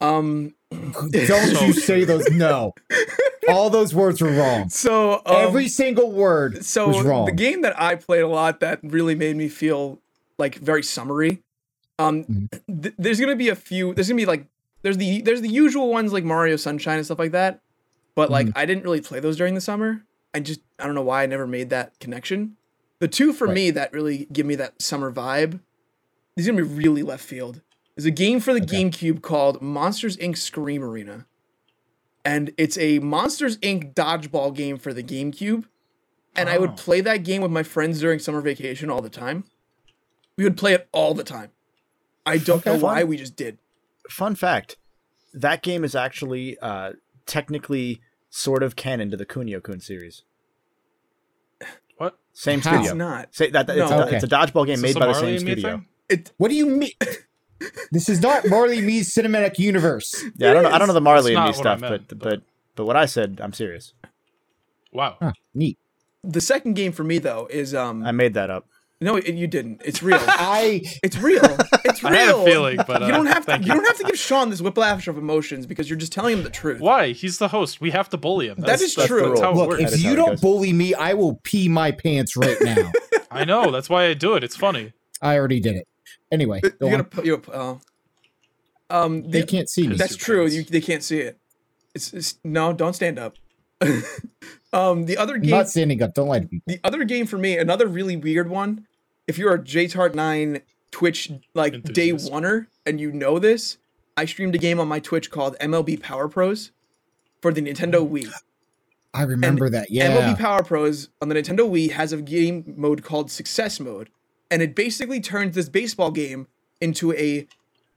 Um, Don't you say those? No, all those words were wrong. so um, Every single word so was wrong. the game that I played a lot that really made me feel like very summery. Um, Mhm. th- there's gonna be a few. There's gonna be like there's the there's the usual ones like Mario Sunshine and stuff like that. But like Mm-hmm. I didn't really play those during the summer. I just I don't know why I never made that connection. The two for Right. me that really give me that summer vibe. These are gonna be really left field. There's a game for the Okay. GameCube called Monsters Inc. Scream Arena. And it's a Monsters Inc. dodgeball game for the GameCube. And I would Oh. play that game with my friends during summer vacation all the time. We would play it all the time. I don't Okay. know why we just did. Fun fact: that game is actually uh, technically sort of canon to the Kunio Kun series. What? Same How? studio. It's not. Say that, it's, No. a, Okay. it's a dodgeball game Is made by the same studio. It what do you mean? this is not Marley and Me's cinematic universe. Yeah, I don't know. I don't know the Marley and Me not what I stuff, meant, but, but- but but what I said, I'm serious. Wow. Huh, neat. the second game for me though is um I made that up. no it, you didn't. It's real. I It's real. It's real. I had a feeling, but uh, you don't have to. thank You don't have to give Sean this whiplash of emotions because you're just telling him the truth. Why? He's the host. We have to bully him. That That's, that's, true. That's how it look. works. If you don't goes. bully me, I will pee my pants right now. I know. That's why I do it. It's funny. I already did it. Anyway, You go gotta on. put you up. Uh, um, they the- can't see me. That's true. You, they can't see it. It's, it's no. Don't stand up. um, the other I'm game. not standing up. Don't lie to people. the other game for me, another really weird one. If you're a JTart9 Twitch like day oneer and you know this, I streamed a game on my Twitch called MLB Power Pros for the Nintendo Wii. I remember that. Yeah. MLB Power Pros on the Nintendo Wii has a game mode called Success Mode, and it basically turns this baseball game into a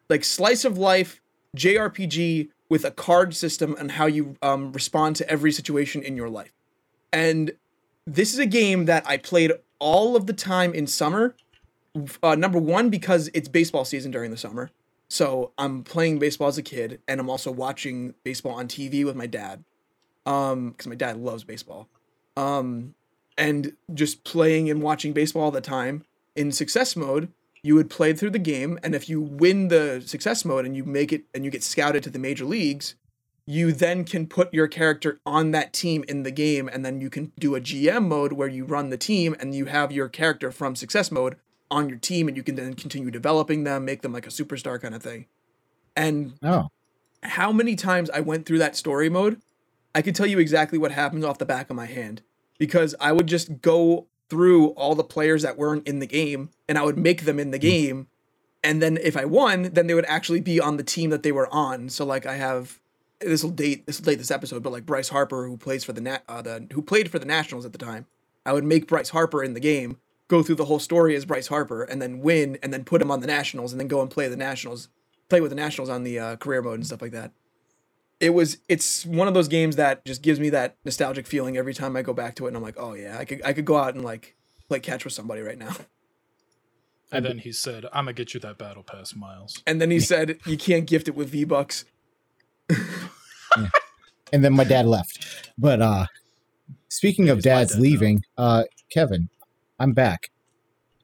like slice of life JRPG with a card system and how you um, respond to every situation in your life. And this is a game that I played all of the time in summer. Uh, number one, because it's baseball season during the summer. So I'm playing baseball as a kid, and I'm also watching baseball on TV with my dad um because my dad loves baseball um and just playing and watching baseball all the time in success mode you would play through the game and if you win the success mode and you make it and you get scouted to the major leagues you then can put your character on that team in the game and then you can do a gm mode where you run the team and you have your character from success mode on your team and you can then continue developing them make them like a superstar kind of thing. And oh, how many times I went through that story mode, I could tell you exactly what happens off the back of my hand because I would just go through all the players that weren't in the game and I would make them in the game. And then if I won, then they would actually be on the team that they were on. So like I have this will date this will date this episode, but like Bryce Harper who plays for the nat uh, the who played for the Nationals at the time. I would make Bryce Harper in the game, go through the whole story as Bryce Harper, and then win, and then put him on the Nationals, and then go and play the Nationals, play with the Nationals on the uh, career mode and stuff like that it was it's one of those games that just gives me that nostalgic feeling every time I go back to it and I'm like, "Oh yeah, I could I could go out and like play catch with somebody right now." And then he said, "I'm gonna get you that battle pass, Miles." And then he said, "You can't gift it with V-bucks." and then my dad left. But uh speaking of dads dad now. leaving, uh Kevin, I'm back.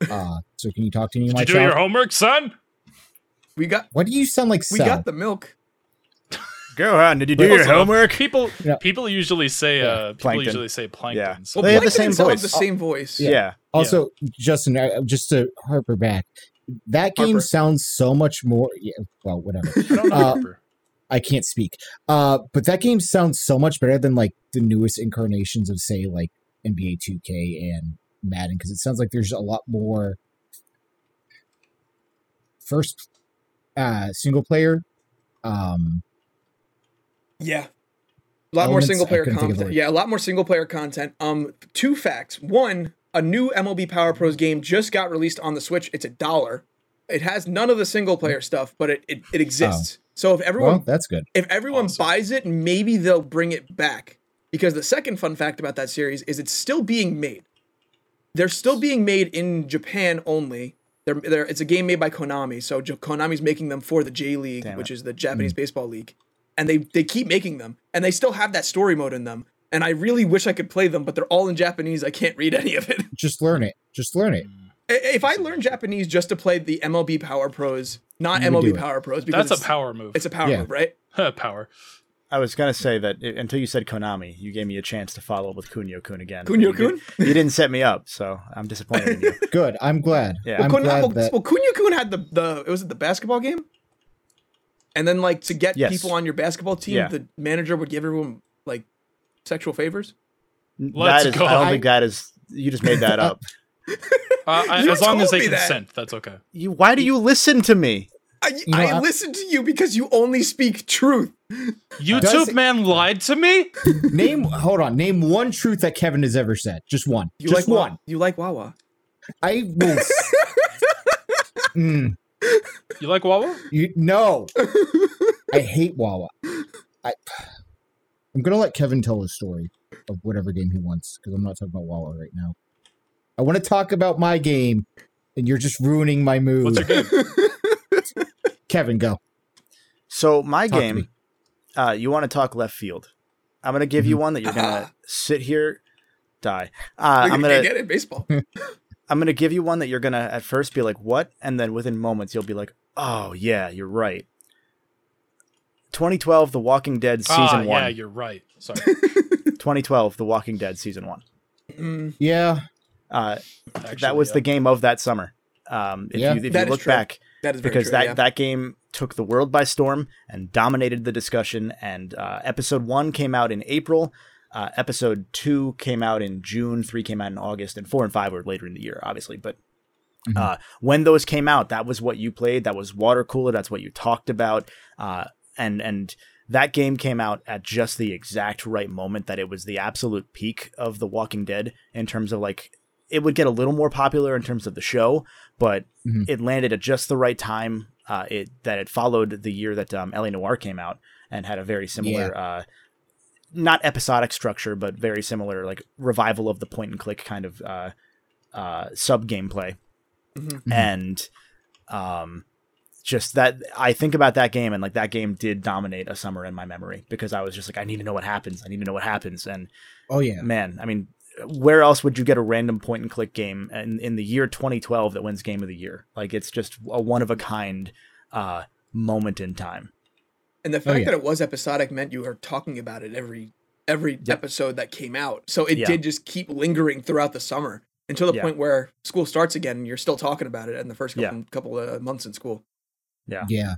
Uh so can you talk to me, Did my you do child? your homework, son? We got What do you sound like we Sal? got the milk. Go on. Did you do your homework? People, Yeah. people usually say, uh, people Plankton. usually say plankton. Yeah. so- Well, They have the same and Sal have voice. the same voice. Yeah. Also, Justin, uh, just to harper back, that game Harper. sounds so much more. Yeah, well, whatever. I don't know. Uh, I can't speak. Uh, but that game sounds so much better than like the newest incarnations of say like NBA 2K and Madden because it sounds like there's a lot more first uh single player um Yeah. A lot more single player couldn't think of the content. Yeah, a lot more single player content. Um, two facts. One, a new MLB Power Pros game just got released on the Switch. It's a dollar. It has none of the single player stuff, but it, it, it exists. So if everyone well that's good if everyone Awesome. buys it, maybe they'll bring it back. Because the second fun fact about that series is it's still being made. They're still being made in Japan only. They're, they're, it's a game made by Konami, so J- Konami's making them for the J League, which is the Japanese baseball league, and they they keep making them, and they still have that story mode in them. And I really wish I could play them, but they're all in Japanese. I can't read any of it. just learn it just learn it If I learn Japanese just to play the MLB Power Pros, not You MLB do it. Power Pros, because That's a power move. It's a power Yeah. move, right? power. I was gonna say that i- until you said Konami, you gave me a chance to follow up with Kunio Kun again. Kunio Kun? did- You didn't set me up, so I'm disappointed in you. Good. I'm glad. Yeah. I'm Kun- glad well, that. well, Kunio Kun had the the was it the basketball game? And then like to get Yes. people on your basketball team, Yeah. the manager would give everyone like sexual favors. Let's that is, go. I don't I- think that is. You just made that up. Uh, I- as long as they me that. consent, that's okay. You, why do you listen to me? I, know, I I- listen to you because you only speak truth. YouTube it- man lied to me. name. Hold on. Name one truth that Kevin has ever said. Just one. You Just like Wa- one. You like Wawa. I will. Mm, You like Wawa? you, no. I hate Wawa. I. I'm gonna let Kevin tell his story of whatever game he wants because I'm not talking about Wawa right now. I want to talk about my game, and you're just ruining my mood. What's your game? Kevin, go. So my Talk game, uh, you want to talk left field? I'm gonna give you one that you're gonna sit here, die. Uh, I'm gonna get it, baseball. I'm gonna give you one that you're gonna at first be like, "What?" and then within moments you'll be like, "Oh yeah, you're right." 2012, The Walking Dead season ah, one. yeah, you're right. Sorry. 2012, The Walking Dead season one. Mm, Yeah, Uh, Actually, that was yeah. the game of that summer. Um, if Yeah. you, if That you is look true. back, that is very because true, that yeah. that game took the world by storm and dominated the discussion. And uh, episode one came out in April. Uh, episode two came out in June. Three came out in August, and four and five were later in the year, obviously. But Mhm. uh, when those came out, that was what you played. That was water cooler. That's what you talked about. Uh, and and that game came out at just the exact right moment that it was the absolute peak of The Walking Dead in terms of like it would get a little more popular in terms of the show, but Mhm. it landed at just the right time. Uh, it that it followed the year that um, L.A. Noire came out and had a very similar, uh, not episodic structure, but very similar like revival of the point and click kind of uh, uh, sub gameplay, Mhm. and um, just that I think about that game and like that game did dominate a summer in my memory because I was just like I need to know what happens. I need to know what happens, and Oh yeah. man, I mean, where else would you get a random point and click game in, in the year 2012 that wins Game of the Year? Like it's just a one of a kind uh, moment in time. And the fact yeah. that it was episodic meant you were talking about it every every Yep. episode that came out. So it Yeah. did just keep lingering throughout the summer until the Yeah. point where school starts again and you're still talking about it in the first Yeah. couple, couple of months in school. Yeah. Yeah.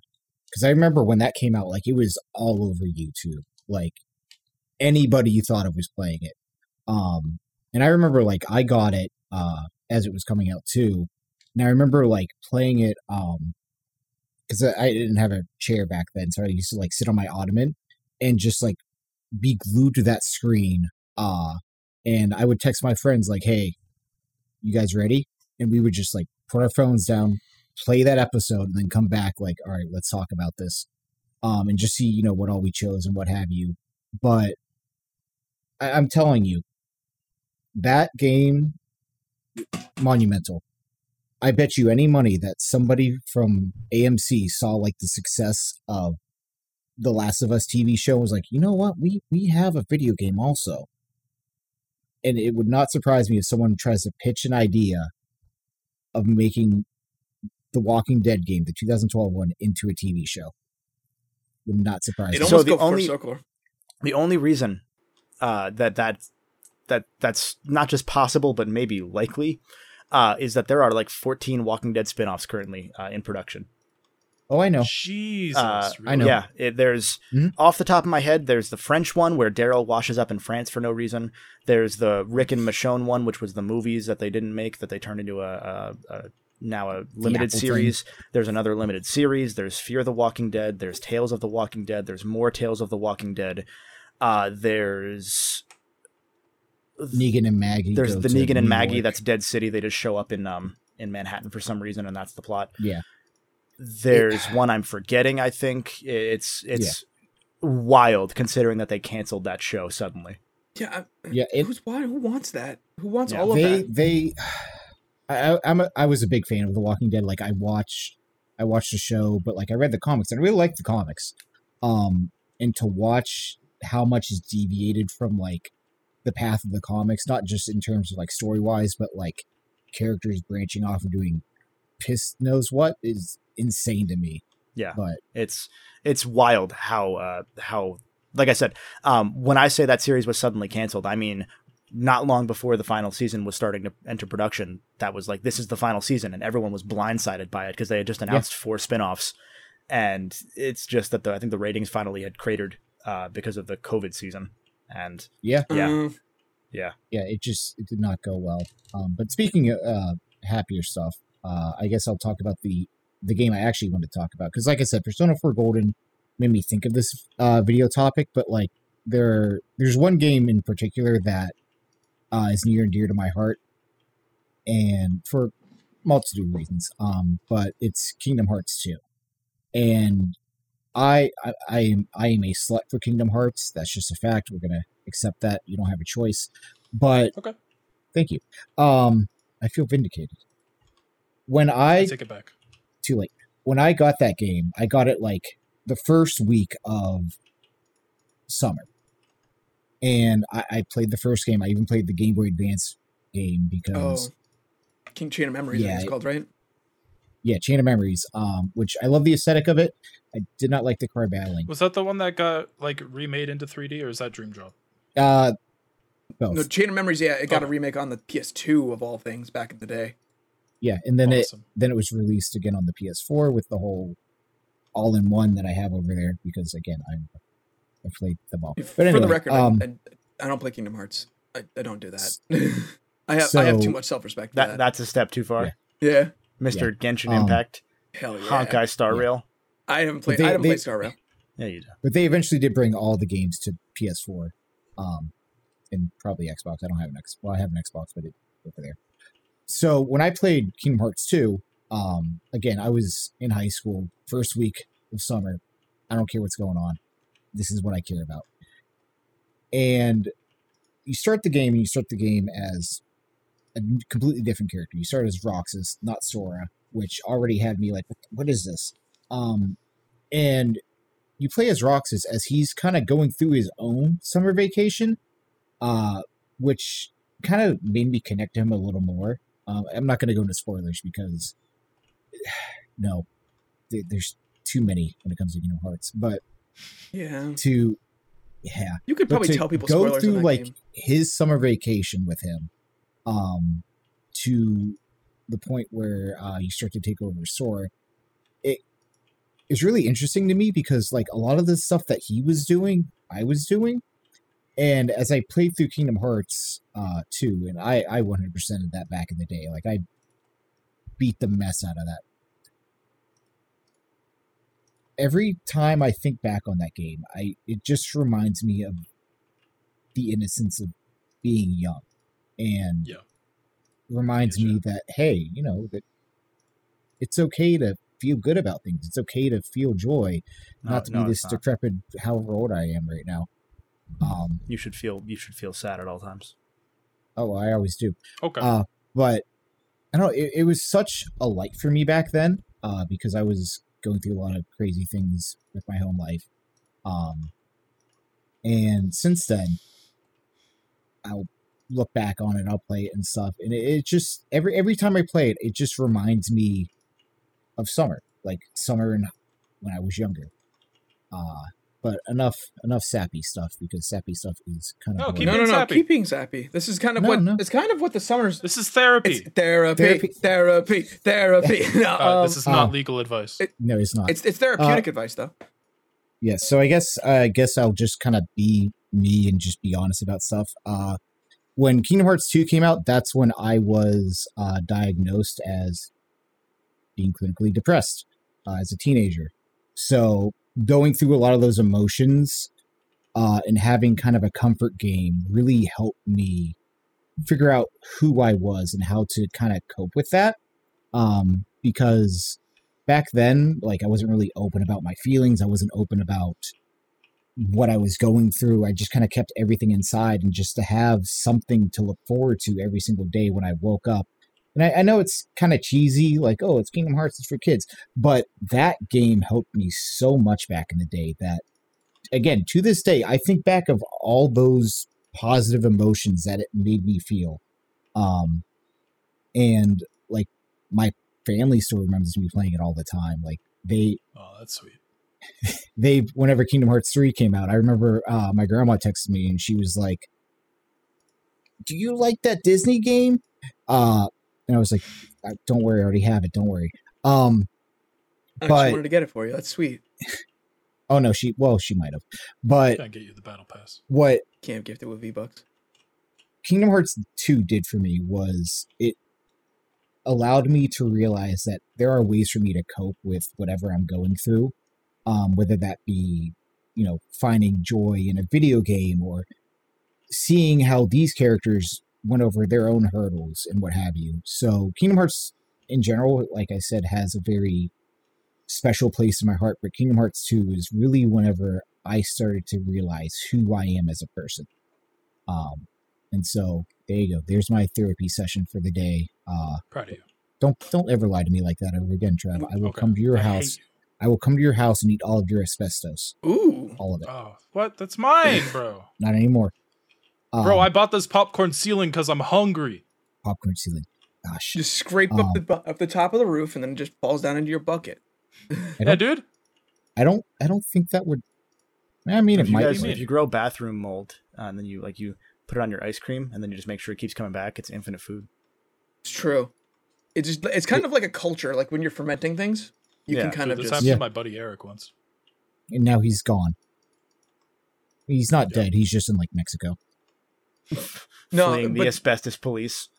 Because I remember when that came out, like it was all over YouTube. Like anybody you thought of was playing it. Um, and I remember like I got it uh as it was coming out too. And I remember like playing it um because I didn't have a chair back then, so I used to like sit on my ottoman and just like be glued to that screen. Uh and I would text my friends like, "Hey, you guys ready?" And we would just like put our phones down, play that episode and then come back like all right let's talk about this um and just see you know what all we chose and what have you but I- i'm telling you that game monumental i bet you any money that somebody from amc saw like the success of the last of us tv show was like you know what we we have a video game also and it would not surprise me if someone tries to pitch an idea of making the Walking Dead game, the 2012 one, into a TV show. Would not surprise It me. So the go only- circle. The only reason uh, that that that that's not just possible but maybe likely uh, is that there are like 14 Walking Dead spin-offs currently uh, in production. Oh, I know. Jesus, Uh, I know. Yeah, it, there's Mhm. off the top of my head. There's the French one where Daryl washes up in France for no reason. There's the Rick and Michonne one, which was the movies that they didn't make that they turned into a, a, a now a limited Apple series. There's another limited series. There's Fear the Walking Dead. There's Tales of the Walking Dead. There's more Tales of the Walking Dead. Uh, there's Negan and Maggie. there's the Negan and New Maggie. York. That's Dead City. They just show up in um in Manhattan for some reason, and that's the plot. yeah. There's one I'm forgetting. I think it's it's wild considering that they canceled that show suddenly. Yeah. I- Yeah, it- who's why? Who wants that? Who wants Yeah. all of they that? they. I, I- I'm a, I was a big fan of The Walking Dead. Like I watched, I watched the show, but like I read the comics and I really liked the comics. Um, and to watch how much is deviated from like the path of the comics, not just in terms of like story wise, but like characters branching off and doing piss knows what is insane to me. Yeah. But It's it's wild how uh how like I said, um when I say that series was suddenly canceled, I mean not long before the final season was starting to enter production, that was like this is the final season and everyone was blindsided by it because they had just announced four spin-offs and it's just that the I think the ratings finally had cratered uh because of the COVID season. And yeah, Yeah. Uh, yeah. yeah, it just it did not go well. Um, but speaking of uh, happier stuff, uh, I guess I'll talk about the the game I actually want to talk about because, like I said, Persona Four Golden made me think of this uh, video topic. But like there, there's one game in particular that uh, is near and dear to my heart, and for multitude of reasons. Um, but it's Kingdom Hearts Two, and I, I I am I am a slut for Kingdom Hearts. That's just a fact. We're gonna accept that. You don't have a choice. But Okay. thank you. Um, I feel vindicated. When I I take it back. too late. When I got that game, I got it like the first week of summer, and I, I played the first game. I even played the Game Boy Advance game oh, because King Chain of Memories, Yeah, it's called, right? Yeah, Chain of Memories. Um, which I love the aesthetic of it. I did not like the card battling. Was that the one that got like remade into 3D, or is that Dream Drop? Uh, both. No, Chain of Memories, yeah, it got a remake on the PS2 of all things back in the day. yeah, and then it awesome. then it was released again on the PS4 with the whole all in one that I have over there because again I'm I played them all. But For the record, um, I, I, I don't play Kingdom Hearts. I, I don't do that. I have I have too much self respect that that. that's a step too far. Yeah. yeah, Mr. Genshin Um, Impact, hell yeah. Honkai Star Yeah. Rail. I haven't played. they- I haven't they- played Star Rail. Yeah, you do. but they eventually did bring all the games to PS4, um, and probably Xbox. I don't have an X. Well, I have an Xbox, but it's over there. So when I played Kingdom Hearts 2, um, again, I was in high school, first week of summer. I don't care what's going on. This is what I care about. And you start the game, and you start the game as a completely different character. You start as Roxas, not Sora, which already had me like, what is this? Um, and you play as Roxas as he's kind of going through his own summer vacation, uh, which kind of made me connect to him a little more. Um, I'm not going to go into spoilers because no, there- there's too many when it comes to Kingdom Hearts. But Yeah, to yeah, you could probably tell people go spoilers through like game. his summer vacation with him, um, to the point where uh, you start to take over Sora. It is really interesting to me because like a lot of the stuff that he was doing, I was doing, and as I played through Kingdom Hearts uh, two, and I I 100 percent of that back in the day, like I beat the mess out of that. Every time I think back on that game, I it just reminds me of the innocence of being young, and Yeah. reminds Yeah, me that hey, you know that it's okay to feel good about things. It's okay to feel joy, No, not to no, be this decrepit, however old I am right now. Um, You should feel you should feel sad at all times. oh, I always do. Okay. Uh, but I don't know. It, it was such a light for me back then uh, because I was going through a lot of crazy things with my home life. Um, and since then, I'll look back on it. I'll play it and stuff, and it, it just every every time I play it, it just reminds me of summer, like summer and when I was younger. Uh, but enough enough sappy stuff because sappy stuff is kind No, of keep No, no, no. sappy. Keep being sappy. This is kind of No, what no. it's kind of what the summers. this is therapy. It's therapy, Therapy. therapy, therapy. No, Uh, um, this is not uh, legal advice. it- no, it's not. it's it's therapeutic advice though. Yeah, so I guess I guess I'll just kind of be me and just be honest about stuff. Uh, when Kingdom Hearts two came out, that's when I was uh, diagnosed as being clinically depressed uh, as a teenager. So going through a lot of those emotions uh, and having kind of a comfort game really helped me figure out who I was and how to kind of cope with that. Um, because back then, like I wasn't really open about my feelings. I wasn't open about what I was going through. I just kind of kept everything inside and just to have something to look forward to every single day when I woke up. And I, I know it's kind of cheesy, like, oh, it's Kingdom Hearts, it's for kids. But that game helped me so much back in the day that, again, to this day, I think back of all those positive emotions that it made me feel. Um, and like my family still remembers me playing it all the time. Like they Oh, that's sweet. They whenever Kingdom Hearts 3 came out, I remember uh, my grandma texted me and she was like, "Do you like that Disney game?" Uh, and I was like, "Uh, "Don't worry, I already have it. Don't worry." Um, I But- just wanted to get it for you. That's sweet. oh no, she well, she might have, but Can't get you the battle pass. what Can't gift it with V Bucks. Kingdom Hearts 2 did for me was it allowed me to realize that there are ways for me to cope with whatever I'm going through, um, whether that be, you know, finding joy in a video game or seeing how these characters went over their own hurdles and what have you. So, Kingdom Hearts in general, like I said, has a very special place in my heart, but Kingdom Hearts 2 is really whenever I started to realize who I am as a person. Um, and so there you go. There's my therapy session for the day. Uh, Proud of you. don't don't ever lie to me like that ever again, Trev. I will Okay. come to your I house. You. I will come to your house and eat all of your asbestos, Ooh. all of it. Oh, what? That's mine, bro. Not anymore. Um, Bro, I bought this popcorn ceiling because I'm hungry. popcorn ceiling. Gosh, Just scrape Um, up the up the top of the roof and then it just falls down into your bucket. I Yeah, dude. I don't. I don't think that would. I mean, if it you might. guys, if you grow bathroom mold uh, and then you like you put it on your ice cream and then you just make sure it keeps coming back, it's infinite food. It's true. It's just it's kind of like a culture. Like when you're fermenting things, you Yeah, can kind Dude, of this just happened Yeah. to my buddy Eric once. and now he's gone. He's not Yeah. dead. He's just in like Mexico. no. Fleeing the asbestos police.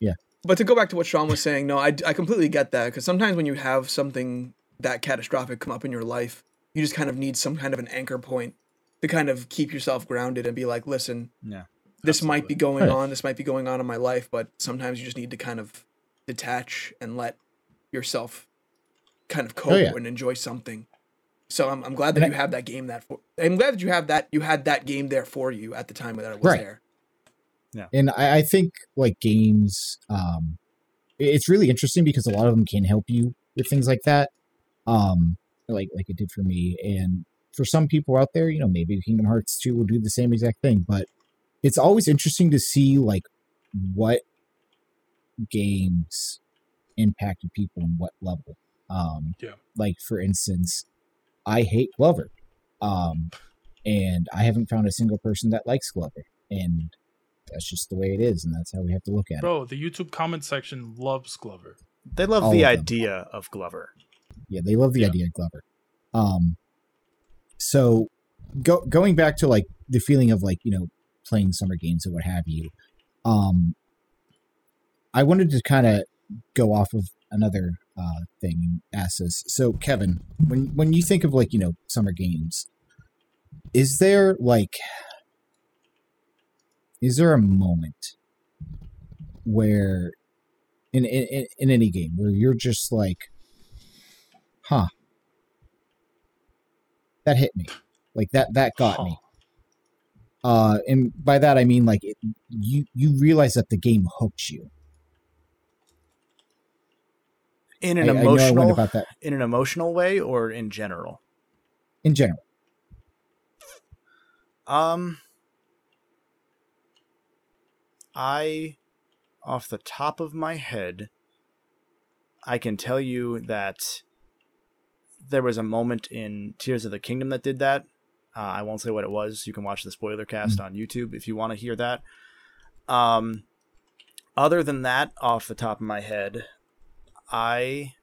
Yeah. But to go back to what Sean was saying, no, I I completely get that because sometimes when you have something that catastrophic come up in your life, you just kind of need some kind of an anchor point to kind of keep yourself grounded and be like, listen, Yeah. this might be going Right. on, this might be going on in my life, but sometimes you just need to kind of detach and let yourself kind of cope Oh, yeah. and enjoy something. So I'm, I'm glad that And you have that game that for I'm glad that you have that you had that game there for you at the time that it was Right. there. Yeah. And I, I think like games um it's really interesting because a lot of them can help you with things like that um like like it did for me and for some people out there you know maybe kingdom hearts 2 will do the same exact thing but it's always interesting to see like what games impacted people and what level um Yeah. like for instance i hate glover um and i haven't found a single person that likes glover and that's just the way it is, and that's how we have to look at it. Bro, the YouTube comment section loves Glover. They love All the of them. idea of Glover. Yeah, they love the Yeah. idea of Glover. Um, so go, going back to like the feeling of like you know playing summer games and what have you. Um, I wanted to kind of go off of another uh, thing this. So, Kevin, when when you think of like you know summer games, is there like is there a moment where in in, in any game where you're just like huh. That hit me. Like that that got me. Uh and by that i mean like it, you you realize that the game hooks you In an I know I emotional about that in an emotional way or in general? in general Um I off the top of my head I can tell you that there was a moment in Tears of the Kingdom that did that. Uh, I won't say what it was. You can watch the spoiler cast on YouTube if you want to hear that. Um, other than that, off the top of my head, I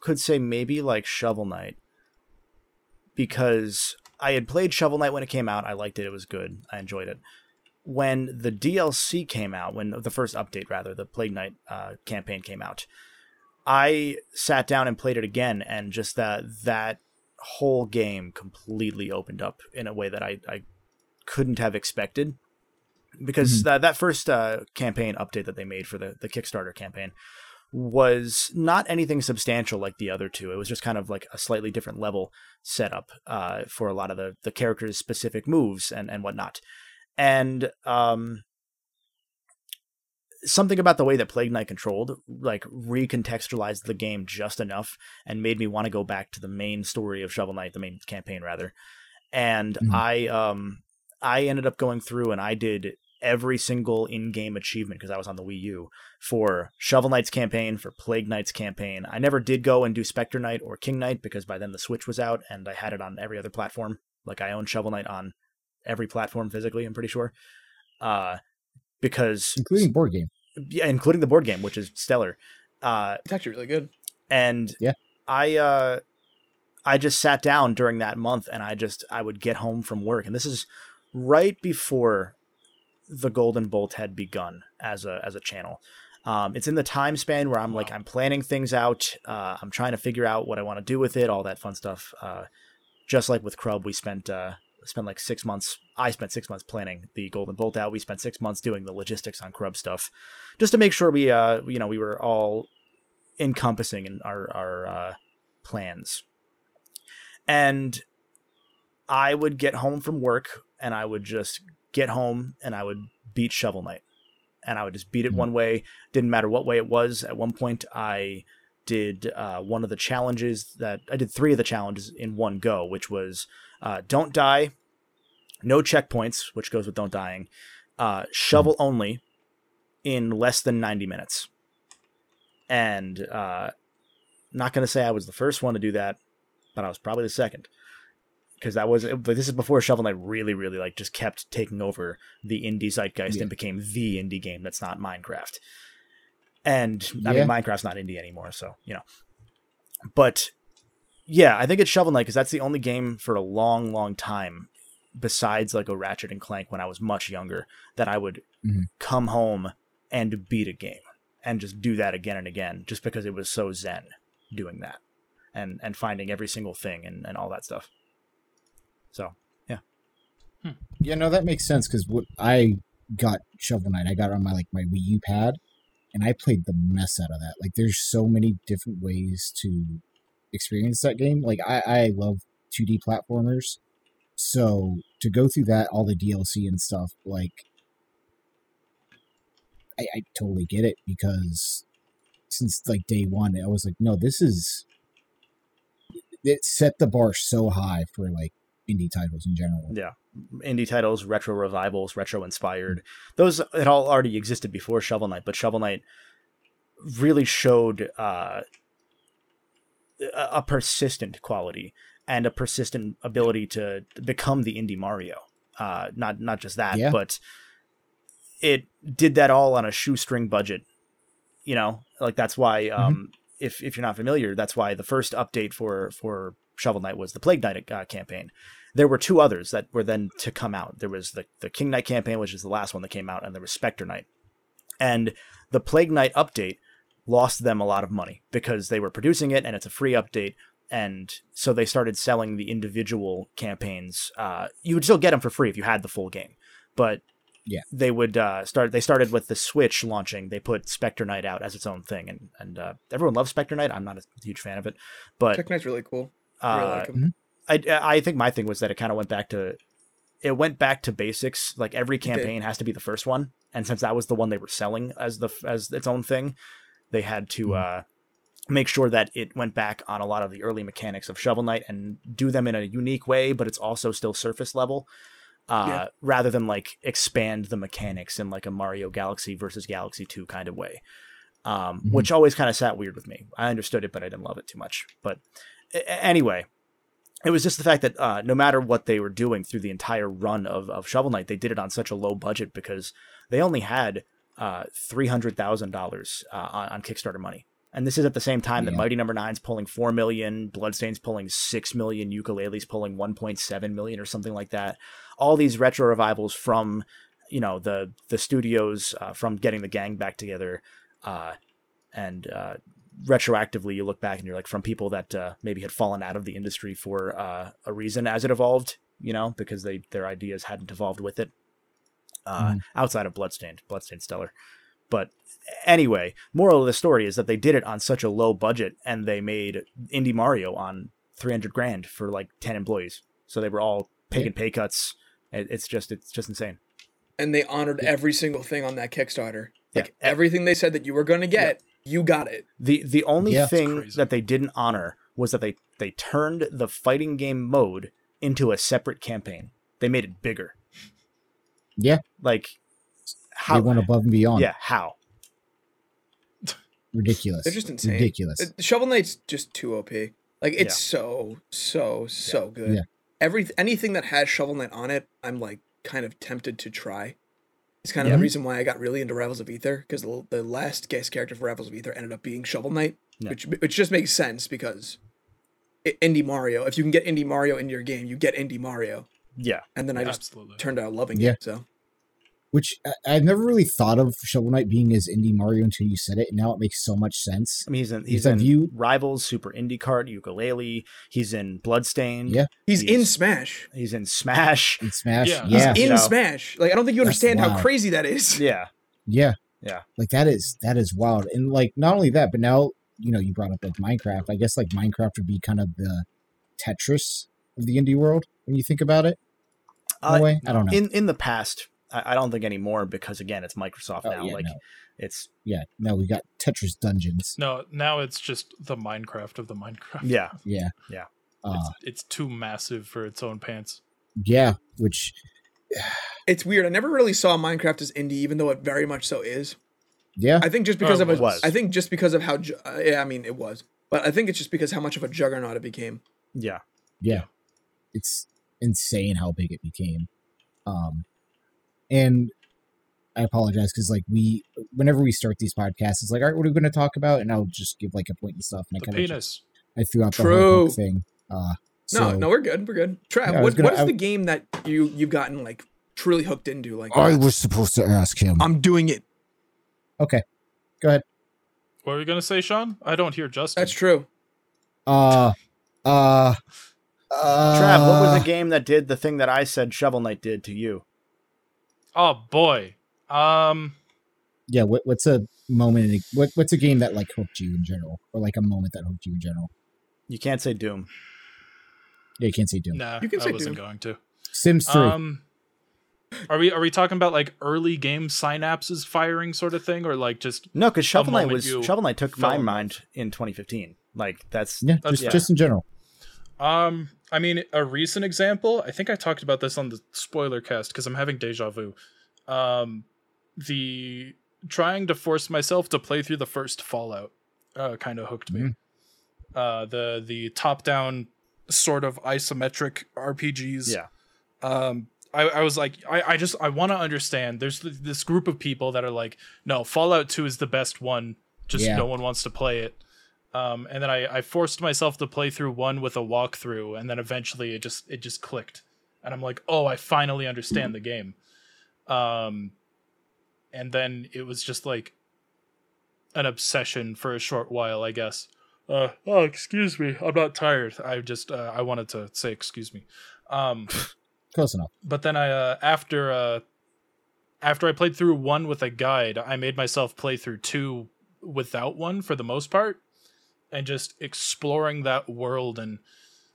could say maybe like Shovel Knight because I had played Shovel Knight when it came out. I liked it. It was good. I enjoyed it. When the DLC came out, when the first update, rather, the Plague Knight uh, campaign came out, I sat down and played it again, and just that that whole game completely opened up in a way that I, I couldn't have expected. Because that that first uh, campaign update that they made for the, the Kickstarter campaign was not anything substantial like the other two. It was just kind of like a slightly different level setup uh, for a lot of the, the characters' specific moves and, and whatnot. And um, something about the way that Plague Knight controlled, like, recontextualized the game just enough and made me want to go back to the main story of Shovel Knight, the main campaign, rather. And Mhm. I um I ended up going through and I did every single in-game achievement because I was on the Wii U for Shovel Knight's campaign, for Plague Knight's campaign. I never did go and do Spectre Knight or King Knight because by then the Switch was out and I had it on every other platform. Like I own Shovel Knight on every platform physically, I'm pretty sure. Uh because including board game. yeah, including the board game, which is stellar. Uh It's actually really good. and Yeah. I uh I just sat down during that month and I just I would get home from work and this is right before the Golden Bolt had begun as a as a channel. Um, it's in the time span where I'm like I'm planning things out. Uh, I'm trying to figure out what I want to do with it, all that fun stuff. Uh, just like with Crub, we spent uh, spent like six months. I spent six months planning the Golden Bolt out. We spent six months doing the logistics on Crub stuff, just to make sure we uh, you know we were all encompassing in our our uh, plans. And I would get home from work and I would just get home and I would beat Shovel Knight. And I would just beat it Mhm. one way. Didn't matter what way it was. At one point, I did uh, one of the challenges that I did three of the challenges in one go, which was uh, don't die, no checkpoints, which goes with don't dying, uh, shovel only in less than 90 minutes. And uh, not going to say I was the first one to do that, but I was probably the second because that was but this is before Shovel Knight really really like just kept taking over the indie zeitgeist Yeah. and became the indie game that's not Minecraft. And I Yeah. mean Minecraft's not indie anymore, so you know. But yeah, I think it's Shovel Knight because that's the only game for a long, long time, besides like a Ratchet and Clank when I was much younger, that I would Mhm. come home and beat a game and just do that again and again, just because it was so zen doing that and and finding every single thing and, and all that stuff. So Yeah, hmm. Yeah, no, that makes sense because what I got Shovel Knight, I got on my like my Wii U pad, and I played the mess out of that. Like, there's so many different ways to experience that game. Like, I I love 2D platformers, so to go through that, all the DLC and stuff, like, I, I totally get it because since like day one, I was like, no, this is it set the bar so high for like indie titles in general. yeah, indie titles, retro revivals, retro inspired. Those it all already existed before Shovel Knight, but Shovel Knight really showed uh, a persistent quality and a persistent ability to become the indie Mario. Uh, not not just that, Yeah. but it did that all on a shoestring budget. You know, like that's why um, if if you're not familiar, that's why the first update for for Shovel Knight was the Plague Knight uh, campaign. There were two others that were then to come out. There was the the King Knight campaign, which is the last one that came out, and there was Spectre Knight. And the Plague Knight update lost them a lot of money because they were producing it and it's a free update and so they started selling the individual campaigns uh, you would still get them for free if you had the full game but Yeah. they would uh, start they started with the switch launching they put spectre knight out as its own thing and and uh, everyone loves spectre knight i'm not a huge fan of it but Tech Knight's really cool. I really uh, like him. I I think my thing was that it kind of went back to it went back to basics. Like every campaign has to be the first one, and since that was the one they were selling as the as its own thing, they had to Mhm. uh, make sure that it went back on a lot of the early mechanics of Shovel Knight and do them in a unique way, but it's also still surface level. Uh, Yeah. rather than like expand the mechanics in like a Mario Galaxy versus Galaxy 2 kind of way. Um, Mhm. which always kind of sat weird with me. I understood it, but I didn't love it too much. But a- a- anyway, it was just the fact that uh, no matter what they were doing through the entire run of, of Shovel Knight, they did it on such a low budget because they only had uh, three hundred thousand dollars uh, on, on Kickstarter money, and this is at the same time that Mighty Number Nine's pulling four million, Bloodstained's pulling six million, Yooka-Laylee's pulling one point seven million or something like that. All these retro revivals from you know the the studios uh, from getting the gang back together, uh, and uh, retroactively you look back and you're like from people that uh, maybe had fallen out of the industry for uh, a reason as it evolved you know because they their ideas hadn't evolved with it uh, Mhm. outside of bloodstained bloodstained stellar. But anyway moral of the story is that they did it on such a low budget and they made indie mario on 300 grand for like 10 employees. So they were all taking pay cuts. It's just it's just insane. And they honored every single thing on that Kickstarter. Like Yeah. everything they said that you were going to get, you got it. The the only Yeah. Thing that they didn't honor was that they they turned the fighting game mode into a separate campaign. They made it bigger. Yeah. Like how they went above and beyond. yeah how ridiculous. They're just insane. Ridiculous. Uh, Shovel Knight's just too OP. Like it's so so so good. Yeah. Every anything that has Shovel Knight on it, I'm like kind of tempted to try. It's kind of Yeah. the reason why I got really into Rivals of Aether because the, the last guest character for Rivals of Aether ended up being Shovel Knight, Yeah. which which just makes sense because I- Indie Mario. If you can get Indie Mario in your game, you get Indie Mario, yeah and then I just Absolutely. turned out loving Yeah. it. So Which I, I've never really thought of Shovel Knight being as indie Mario until you said it, and now it makes so much sense. I mean, he's in he's have in you- Rivals, Super Indie IndyCart, Yooka-Laylee. He's in Bloodstained. Yeah. he's, in Smash. He's in Smash. In Smash, Yeah. yeah, He's in You know. Smash. Like I don't think you understand how crazy that is. Yeah. yeah, Yeah. Like that is that is wild, and like not only that, but now you know you brought up like Minecraft. I guess like Minecraft would be kind of the Tetris of the indie world when you think about it. In Uh, way, I don't know. In in the past, I, I don't think anymore because again, it's Microsoft Oh, now. yeah, like no. it's yeah, Now we got Tetris Dungeons. No, now it's just the Minecraft of the Minecraft. yeah, Yeah, Yeah. uh, It's, it's too massive for its own pants. yeah. Which It's weird. I never really saw Minecraft as indie, even though it very much so is. yeah, I think just because Oh, of it was. I think just because of how, ju- uh, yeah, I mean it was, but I think it's just because how much of a juggernaut it became. yeah. yeah, it's insane how big it became. Um, and I apologize because like we, whenever we start these podcasts, it's like, all right, what are we going to talk about? And I'll just give like a point and stuff, and I The kind of penis. I threw out the True. whole thing. Uh, No, so no, we're good. We're good. Trav, Yeah, what, gonna- what is I- the game that you you've gotten like truly hooked into? Like I was supposed to ask him. I'm doing it. Okay, go ahead. What were you gonna say, Sean? I don't hear Justin. That's true. Uh, uh, uh, Trav, what was the game that did the thing that I said Shovel Knight did to you? Oh boy. Um. Yeah, what, what's a moment? In a, what what's a game that like hooked you in general, or like a moment that hooked you in general? You can't say Doom. Yeah, you can't say Doom. Nah, You can I say wasn't Doom. going to. Sims three. Um. Are we are we talking about like early game synapses firing sort of thing, or like just No, because Shovel Knight was Shovel Knight took fell my mind in 2015. Like that's yeah, that's just yeah. just in general. Um, I mean, a recent example. I think I talked about this on the spoiler cast because I'm having deja vu. Um, the trying to force myself to play through the first Fallout uh, kind of hooked me. Mhm. Uh, the the top down sort of isometric RPGs. yeah. Um, I, I was like, I, I just I want to understand. There's th- this group of people that are like, no, Fallout Two is the best one. Just Yeah. no one wants to play it. Um, and then I, I forced myself to play through one with a walkthrough, and then eventually it just it just clicked, and I'm like, oh, I finally understand the game. Um, and then it was just like an obsession for a short while, I guess. Uh, oh, excuse me, I'm not tired. I just uh, I wanted to say excuse me. Um, Close enough. but then I uh, after uh, after I played through one with a guide, I made myself play through two without one for the most part, and just exploring that world and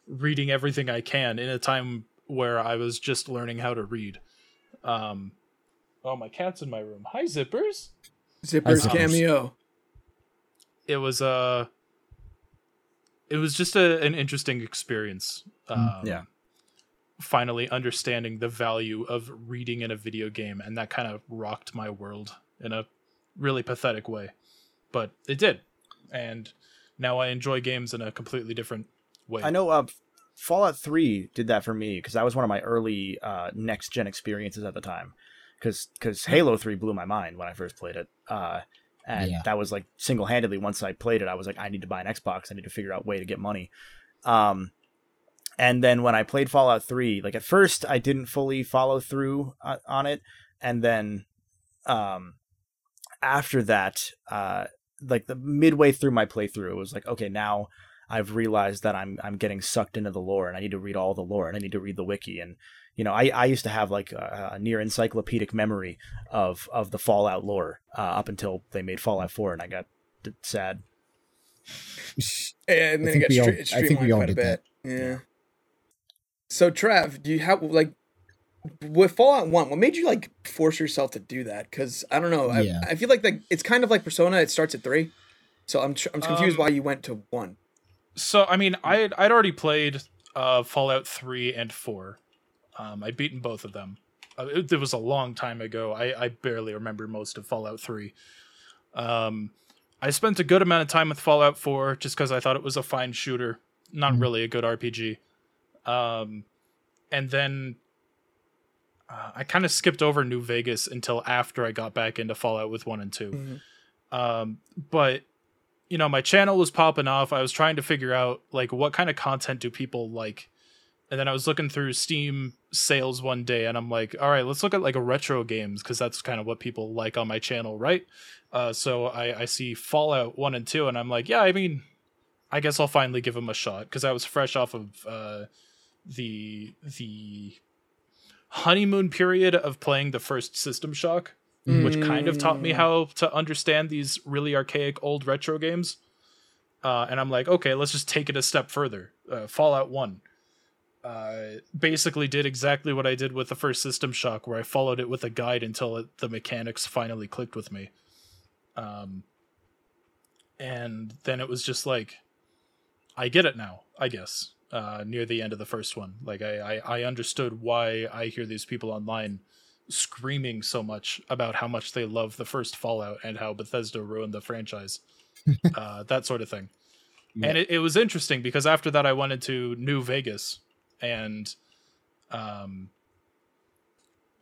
reading everything I can in a time where I was just learning how to read. Um, oh, my cat's in my room. Hi, zippers. Zipper's Zippers. cameo. It was uh it was just a, an interesting experience. Um, yeah. finally understanding the value of reading in a video game and that kind of rocked my world in a really pathetic way but it did and now i enjoy games in a completely different way I know uh, Fallout 3 did that for me because that was one of my early uh, next gen experiences at the time. Because because Halo 3 blew my mind when I first played it. Uh, and Yeah. that was like single handedly, once I played it, I was like, I need to buy an Xbox. I need to figure out a way to get money. Um, and then when I played Fallout 3, like at first I didn't fully follow through on, on it. And then um, after that, uh, like the midway through my playthrough, it was like, okay, now I've realized that I'm I'm getting sucked into the lore, and I need to read all the lore, and I need to read the wiki, and you know, I, I used to have like a, a near encyclopedic memory of of the Fallout lore uh, up until they made Fallout Four, and I got d- sad. And then think it got we all- stre- I think we streamlined all quite a did bit. that. Yeah. So Trav, do you have like with Fallout One? What made you like force yourself to do that? Because I don't know. I, Yeah. I feel like like it's kind of like Persona. It starts at three, so I'm tr- I'm confused Um, why you went to one. so i mean i I'd already played uh fallout 3 and 4 um i'd beaten both of them uh, it, it was a long time ago. I, I barely remember most of Fallout 3. Um, I spent a good amount of time with Fallout 4 just because I thought it was a fine shooter, not Mhm. really a good RPG. Um, and then uh, I kind of skipped over New Vegas until after I got back into Fallout with 1 and 2. Mhm. Um, but you know, my channel was popping off. I was trying to figure out like what kind of content do people like. And then I was looking through Steam sales one day and I'm like, all right, let's look at like a retro games because that's kind of what people like on my channel, right? Uh, so I, I see Fallout 1 and 2 and I'm like, yeah, I mean, I guess I'll finally give them a shot because I was fresh off of uh, the the honeymoon period of playing the first System Shock which kind of taught me Mm. how to understand these really archaic old retro games. Uh, and I'm like, okay, let's just take it a step further. Uh, Fallout 1 uh, basically did exactly what I did with the first System Shock, where I followed it with a guide until it, the mechanics finally clicked with me. Um, and then it was just like, I get it now, I guess, uh, near the end of the first one. Like, I, I, I understood why I hear these people online screaming so much about how much they love the first Fallout and how Bethesda ruined the franchise, uh, that sort of thing. Yeah. And it, it was interesting because after that, I went into New Vegas, and um,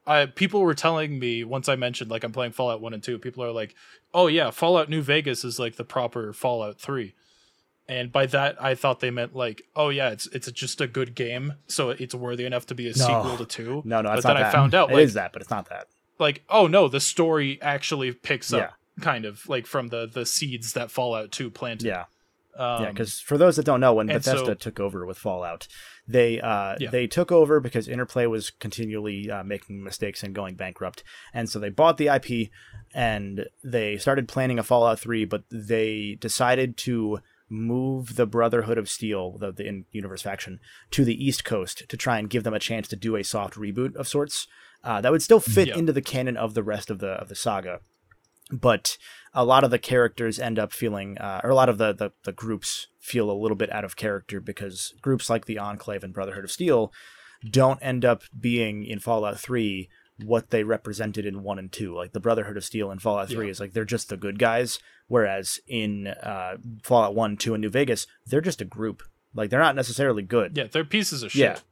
I people were telling me once I mentioned like I'm playing Fallout One and Two, people are like, "Oh yeah, Fallout New Vegas is like the proper Fallout Three. And by that, I thought they meant like, oh yeah, it's it's just a good game, so it's worthy enough to be a No. sequel to two. No, no, but then I found out It like, is that, but it's not that. like oh no the story actually picks Yeah. up kind of like from the the seeds that fallout 2 planted Yeah. um, yeah, because for those that don't know, when Bethesda so- took over with Fallout, they uh, Yeah. they took over because Interplay was continually uh, making mistakes and going bankrupt, and so they bought the IP and they started planning a Fallout Three, but they decided to move the Brotherhood of Steel, the, the in-universe faction, to the East Coast to try and give them a chance to do a soft reboot of sorts. Uh, that would still fit into the canon of the rest of the of the saga but a lot of the characters end up feeling, uh, or a lot of the, the the groups feel a little bit out of character because groups like the Enclave and Brotherhood of Steel don't end up being in Fallout Three what they represented in one and two. Like the Brotherhood of Steel in Fallout Three Yeah. is like they're just the good guys, whereas in uh, Fallout One, Two, and New Vegas, they're just a group. Like they're not necessarily good. yeah they're pieces of shit. Yeah. shit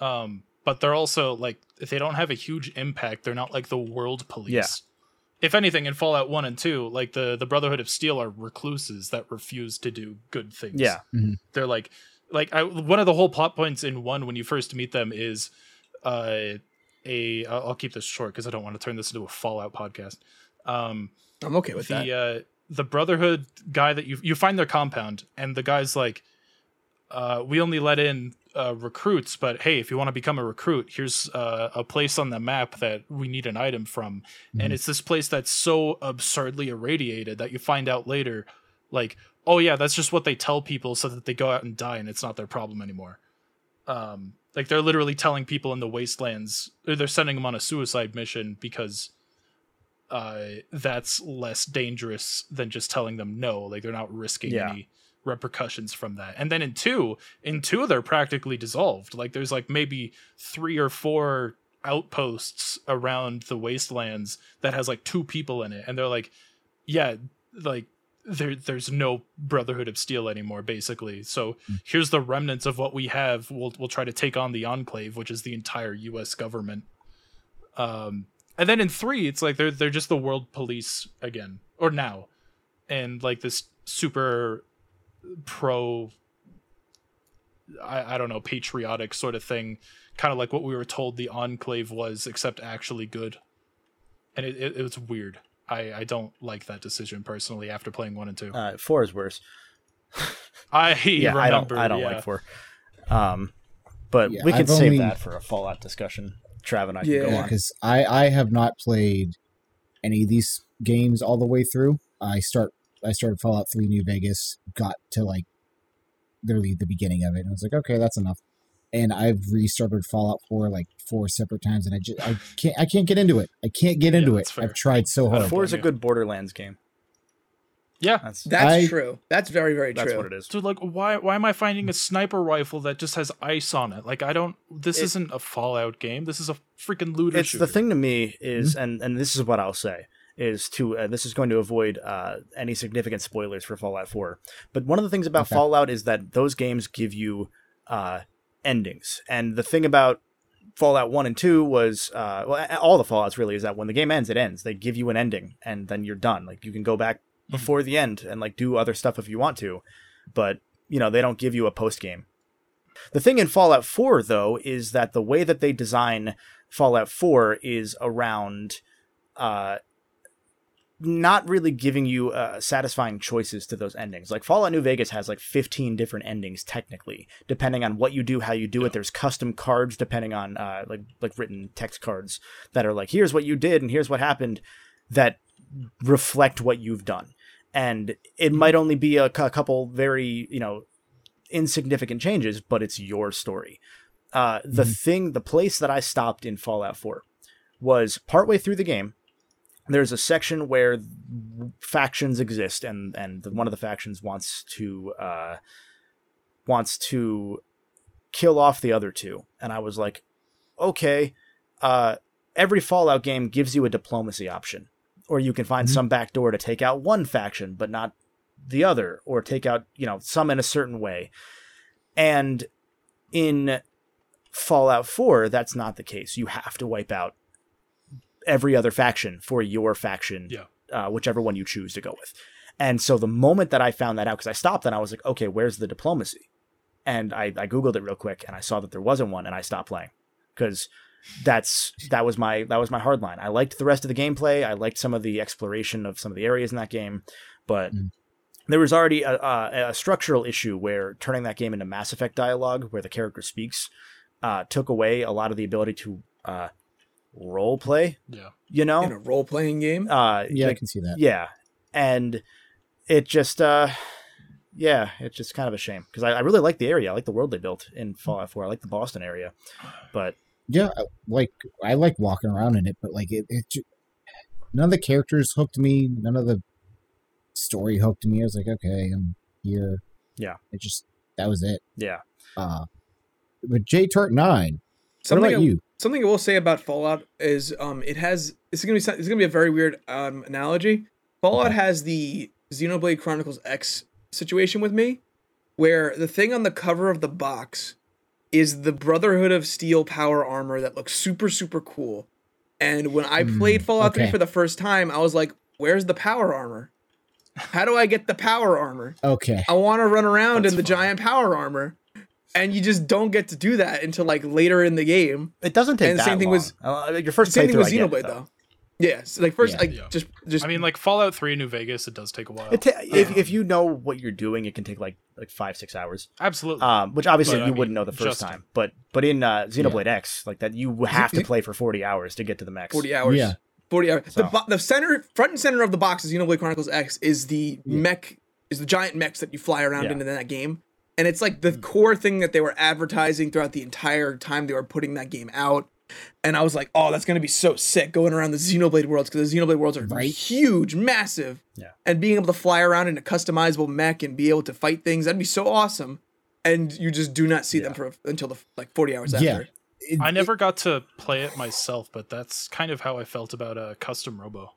um but they're also like if they don't have a huge impact they're not like the world police Yeah. if anything in fallout 1 and 2 like the the brotherhood of steel are recluses that refuse to do good things Yeah. they're like like I, one of the whole plot points in one when you first meet them is uh a I'll keep this short because I don't want to turn this into a Fallout podcast. Um, I'm okay with that. the uh, the Brotherhood guy that you you find their compound, and the guy's like, uh, "We only let in uh, recruits, but hey, if you want to become a recruit, here's uh, a place on the map that we need an item from." And Mhm. it's this place that's so absurdly irradiated that you find out later, like, oh yeah, that's just what they tell people so that they go out and die, and it's not their problem anymore. Um, like they're literally telling people in the wastelands, or they're sending them on a suicide mission because uh, that's less dangerous than just telling them no. Like they're not risking Yeah. any repercussions from that. And then in two, in two, they're practically dissolved. Like there's like maybe three or four outposts around the wastelands that has like two people in it, and they're like, yeah, like there there's no brotherhood of steel anymore basically. So here's the remnants of what we have. We'll we'll try to take on the enclave which is the entire US government. Um and then in 3 it's like they're they're just the world police again or now. And like this super pro I, I don't know patriotic sort of thing kind of like what we were told the enclave was except actually good. And it, it, it was weird I, I don't like that decision personally after playing one and two. Uh, four is worse. I yeah, I don't. I don't yeah. like four. Um, but Yeah, we can I've save only- that for a Fallout discussion. Trav and I can Yeah. go on. because I I have not played any of these games all the way through. I start I started Fallout Three New Vegas, got to like literally the beginning of it, and I was like, okay, that's enough. And I've restarted Fallout Four like four separate times, and I just I can't I can't get into it. I can't get into that's it. fair. I've tried so hard. don't Four is a good Borderlands game. Yeah. That's That's I- true. That's very very that's true. what it is. So like why why am I finding a sniper rifle that just has ice on it? Like I don't this It- isn't a Fallout game. This is a freaking looter it's shooter. the thing to me is Mm-hmm. and and this is what i'll say is to uh, this is going to avoid uh, any significant spoilers for fallout 4 but one of the things about Okay. fallout is that those games give you uh, endings. And the thing about fallout 1 and 2 was uh, well all the fallouts really is that when the game ends it ends. They give you an ending and then you're done. Like you can go back before the end and like do other stuff if you want to but you know they don't give you a post game the thing in Fallout 4, though, is that the way that they design Fallout 4 is around uh, not really giving you uh, satisfying choices to those endings. Like Fallout New Vegas has like 15 different endings technically, depending on what you do, how you do it. There's custom cards depending on uh, like like written text cards that are like here's what you did and here's what happened that reflect what you've done. And it might only be a, cou- couple very, you know, insignificant changes, but it's your story. Uh, the thing, the place that I stopped in Fallout 4 was partway through the game. There's a section where factions exist, and and one of the factions wants to uh, wants to kill off the other two. And I was like, okay, uh, every Fallout game gives you a diplomacy option, or you can find Mhm. some back door to take out one faction, but not the other, or take out you know some in a certain way. And in Fallout 4, that's not the case. You have to wipe out every other faction for your faction, Yeah. uh, whichever one you choose to go with. And so the moment that I found that out, because I stopped and I was like, okay, where's the diplomacy? And I, I googled it real quick and I saw that there wasn't one, and I stopped playing because that's that was my that was my hard line. I liked the rest of the gameplay. I liked some of the exploration of some of the areas in that game, but Mm. there was already a, a, a structural issue where turning that game into Mass Effect dialogue, where the character speaks, uh, took away a lot of the ability to uh, role play. Yeah. You know, In a role playing game. uh, Yeah, I can see that. yeah, and it just, uh, yeah, it's just kind of a shame because I, I really like the area. I like the world they built in Fallout 4. I like the Boston area, but Yeah, like I like walking around in it, but like it, it none of the characters hooked me. None of the story hooked me. I was like, okay, I'm here. Yeah. it just that was it. yeah, Uh, but JTart Nine. What Something about I, you? something I will say about Fallout is um it has is gonna be is gonna be a very weird um analogy. Fallout has the Xenoblade Chronicles X situation with me, where the thing on the cover of the box is the Brotherhood of Steel power armor that looks super super cool. And when I Hmm, played Fallout 3 for the first time, I was like, "Where's the power armor? How do I get the power armor? Okay, I want to run around That's in the giant power armor." And you just don't get to do that until like later in the game. it doesn't take And the that same thing long. was- Uh, your first Same thing playthrough, with I get it, Xenoblade though. Yeah, so like first, Yeah. like Yeah. just just. I mean, like Fallout 3 New Vegas, it does take a while. It ta- if, if you know what you're doing, it can take like like five six hours. Absolutely. Um, which obviously But, you mean, wouldn't know the first just- time. But but in uh, Xenoblade X, like that, you have to play for forty hours to get to the max. forty hours. Yeah. forty hours. So- The bo- the center, front and center of the box is Xenoblade Chronicles X. Is the mech is the giant mechs that you fly around Yeah. in in that game, and it's like the core thing that they were advertising throughout the entire time they were putting that game out. And I was like, oh, that's gonna be so sick going around the Xenoblade worlds because the Xenoblade worlds are Right. huge, massive. Yeah. And being able to fly around in a customizable mech and be able to fight things, that'd be so awesome. And you just do not see them for until the like forty hours Yeah. after. It- I never got to play it myself, but that's kind of how I felt about a uh, custom Robo.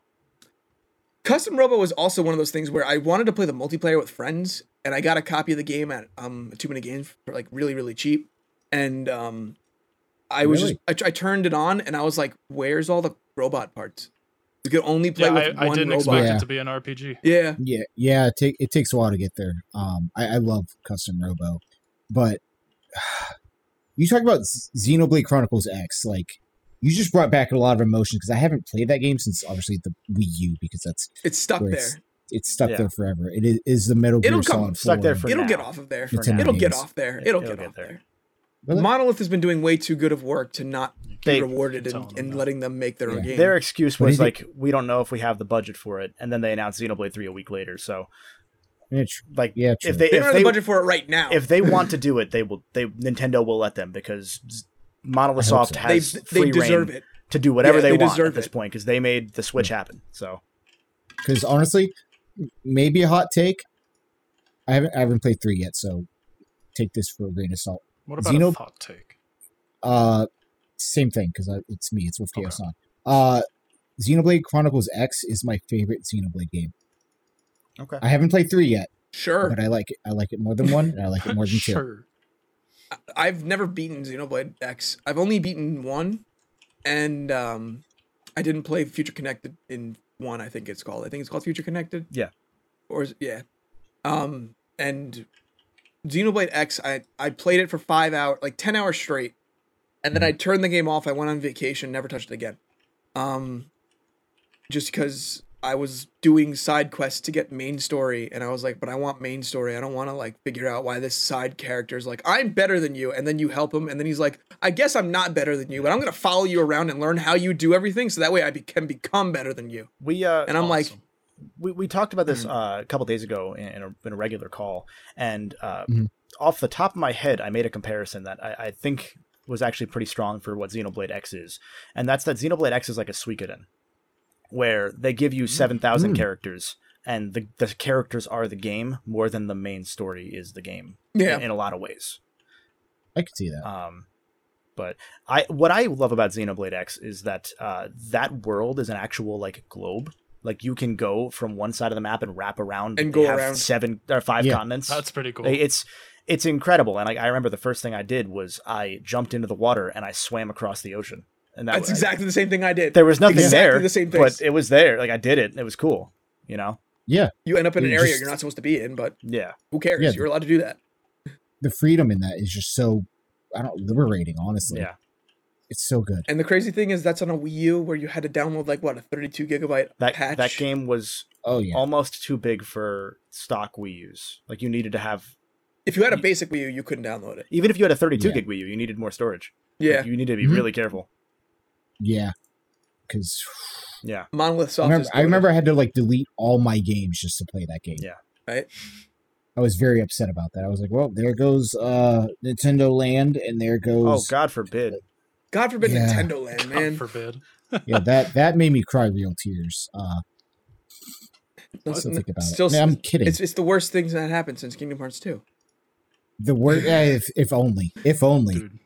Custom Robo was also one of those things where I wanted to play the multiplayer with friends, and I got a copy of the game at um Too Many Games for like really really cheap, and um I was Really? just I, I turned it on and I was like, "Where's all the robot parts?" You could only play Yeah, with I, I didn't robot. expect Yeah. it to be an RPG. Yeah, Yeah, yeah. It, take, it takes a while to get there. Um, I, I love custom Robo, but you talk about Xenoblade Chronicles X. Like, you just brought back a lot of emotion because I haven't played that game since obviously the Wii U because that's it's stuck there. it's it's stuck Yeah. there forever. It is, is the Metal Gear It'll come Solid stuck there 4. for It'll now. get off of there. For now. It'll get off there. It'll, it'll get, get off there. there. Really? Monolith has been doing way too good of work to not be rewarded Keep and, and letting them make their own game. Their excuse was you like, we don't know if we have the budget for it, and then they announced Xenoblade Three a week later. So Yeah, tr- like, yeah, true. if they they if don't have the budget for it right now. if they want to do it, they will. They Nintendo will let them because Z- Monolith Soft so. has they free deserve reign it. to do whatever Yeah, they, they want at deserve this it. point because they made the Switch happen. So because honestly, maybe a hot take. I haven't I haven't played three yet, so take this for a grain of salt. What about Xeno- a hot take? Uh, same thing because it's me. It's with Okay. Kaosaun. Uh, Xenoblade Chronicles X is my favorite Xenoblade game. Okay. I haven't played three yet, Sure. but I like it. I like it more than one, and I like it more than two. I've never beaten Xenoblade X. I've only beaten one, and um, I didn't play Future Connected in one. I think it's called. I think it's called Future Connected. Yeah. Or is, yeah, um, and Xenoblade X. I I played it for five hours, like ten hours straight, and then I turned the game off. I went on vacation, never touched it again. Um, just because I was doing side quests to get main story, and I was like, but I want main story. I don't want to like figure out why this side character is like, I'm better than you, and then you help him, and then he's like, I guess I'm not better than you, but I'm gonna follow you around and learn how you do everything, so that way I be- can become better than you. We uh And I'm like, we, we talked about Mm-hmm. this uh, a couple days ago in, in, a, in a regular call, and uh, Mhm. off the top of my head, I made a comparison that I, I think was actually pretty strong for what Xenoblade X is, and that's that Xenoblade X is like a Suikoden, where they give you seven thousand Mm. characters, and the the characters are the game more than the main story is the game. yeah, in, in a lot of ways. I could see that. Um, but I what I love about Xenoblade X is that uh, that world is an actual like globe. Like you can go from one side of the map and wrap around And go have around. seven or five Yeah. continents. That's pretty cool. It's it's incredible. And I, I remember the first thing I did was I jumped into the water and I swam across the ocean. And that that's was, exactly the same thing I did. there was nothing exactly there, the same but it was there. Like I did it. It was cool. You know? yeah, You end up in an area just- you're not supposed to be in, but Yeah. who cares? Yeah. You're allowed to do that. the freedom in that is just so I don't liberating. Honestly, Yeah. it's so good. And the crazy thing is, that's on a Wii U where you had to download like what a 32 gigabyte That patch. that game was Oh yeah, almost too big for stock Wii U's. Like you needed to have If you had a basic Wii U, you couldn't download it. even if you had a 32 Yeah. gig Wii U, you needed more storage. Yeah, Like, you need to be Mhm. really careful. Yeah. Because Yeah. Monolith I remember, I remember I had to like delete all my games just to play that game. Yeah. Right. I was very upset about that. I was like, well, there goes uh Nintendo Land, and there goes. Oh God forbid. God forbid Yeah. Nintendo Land, God man. forbid. yeah that that made me cry real tears. Uh, Let's still n- think about still, it. Man, I'm kidding. It's it's the worst things that happened since Kingdom Hearts 2. the word, yeah, if if only, if only. Dude.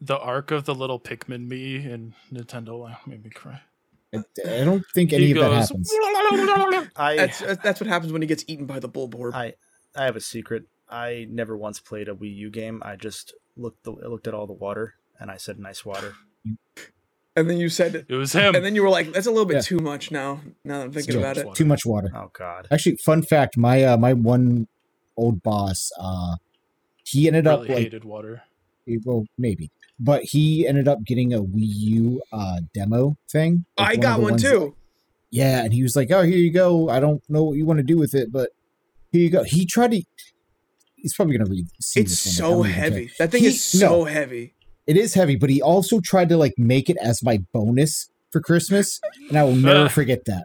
The arc of the little Pikmin me in Nintendo Land made me cry. I, I don't think any He of that happens. I That's that's what happens when he gets eaten by the Bulborb. I I have a secret. I never once played a Wii U game. I just looked the, looked at all the water and I said nice water. and then you said, It was him. and then you were like, "That's a little bit Yeah. too much now." Now that I'm thinking Yeah. about it, Too much water. Oh God. Actually, fun fact: my uh, my one old boss, uh, he ended up like hated water. well maybe, but he ended up getting a Wii U uh demo thing. like I of got one one ones- too. Yeah, and he was like, "Oh, here you go. I don't know what you want to do with it, but here you go." He tried to. He's probably gonna read. It's this so don't heavy. That thing He- is so heavy. It is heavy, but he also tried to like make it as my bonus for Christmas, and I will never forget that.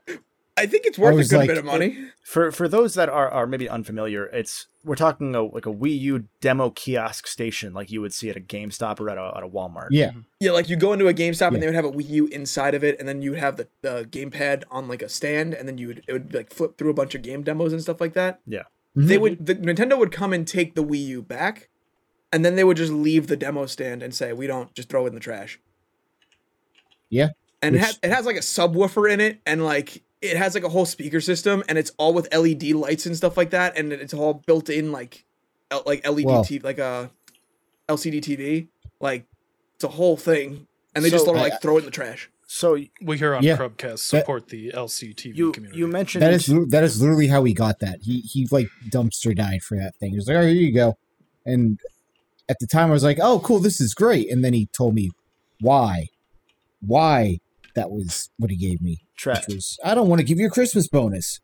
I think it's worth a good like- bit of money. For for those that are, are maybe unfamiliar, it's we're talking a, like a Wii U demo kiosk station, like you would see at a GameStop or at a, at a Walmart. Yeah, Yeah, like you go into a GameStop Yeah. and they would have a Wii U inside of it, and then you would have the, the gamepad on like a stand, and then you would it would like flip through a bunch of game demos and stuff like that. Yeah. Mhm. They would the Nintendo would come and take the Wii U back, and then they would just leave the demo stand and say, "We don't just throw it in the trash." Yeah, and it, which- ha- it has like a subwoofer in it, and like it has like a whole speaker system, and it's all with LED lights and stuff like that, and it's all built in like L- like LED Well- TV, like uh, a LCD TV, like it's a whole thing, and they just So- throw, I- like throw it in the trash. So We here on Yeah. Crubcast support the LCTV you community. you mentioned that is that is literally how he got that. He he like dumpster died for that thing. He was like, "Oh, here you go," and at the time I was like, "Oh, cool, this is great." And then he told me why, why that was what he gave me, Trav. was, "I don't want to give you a Christmas bonus."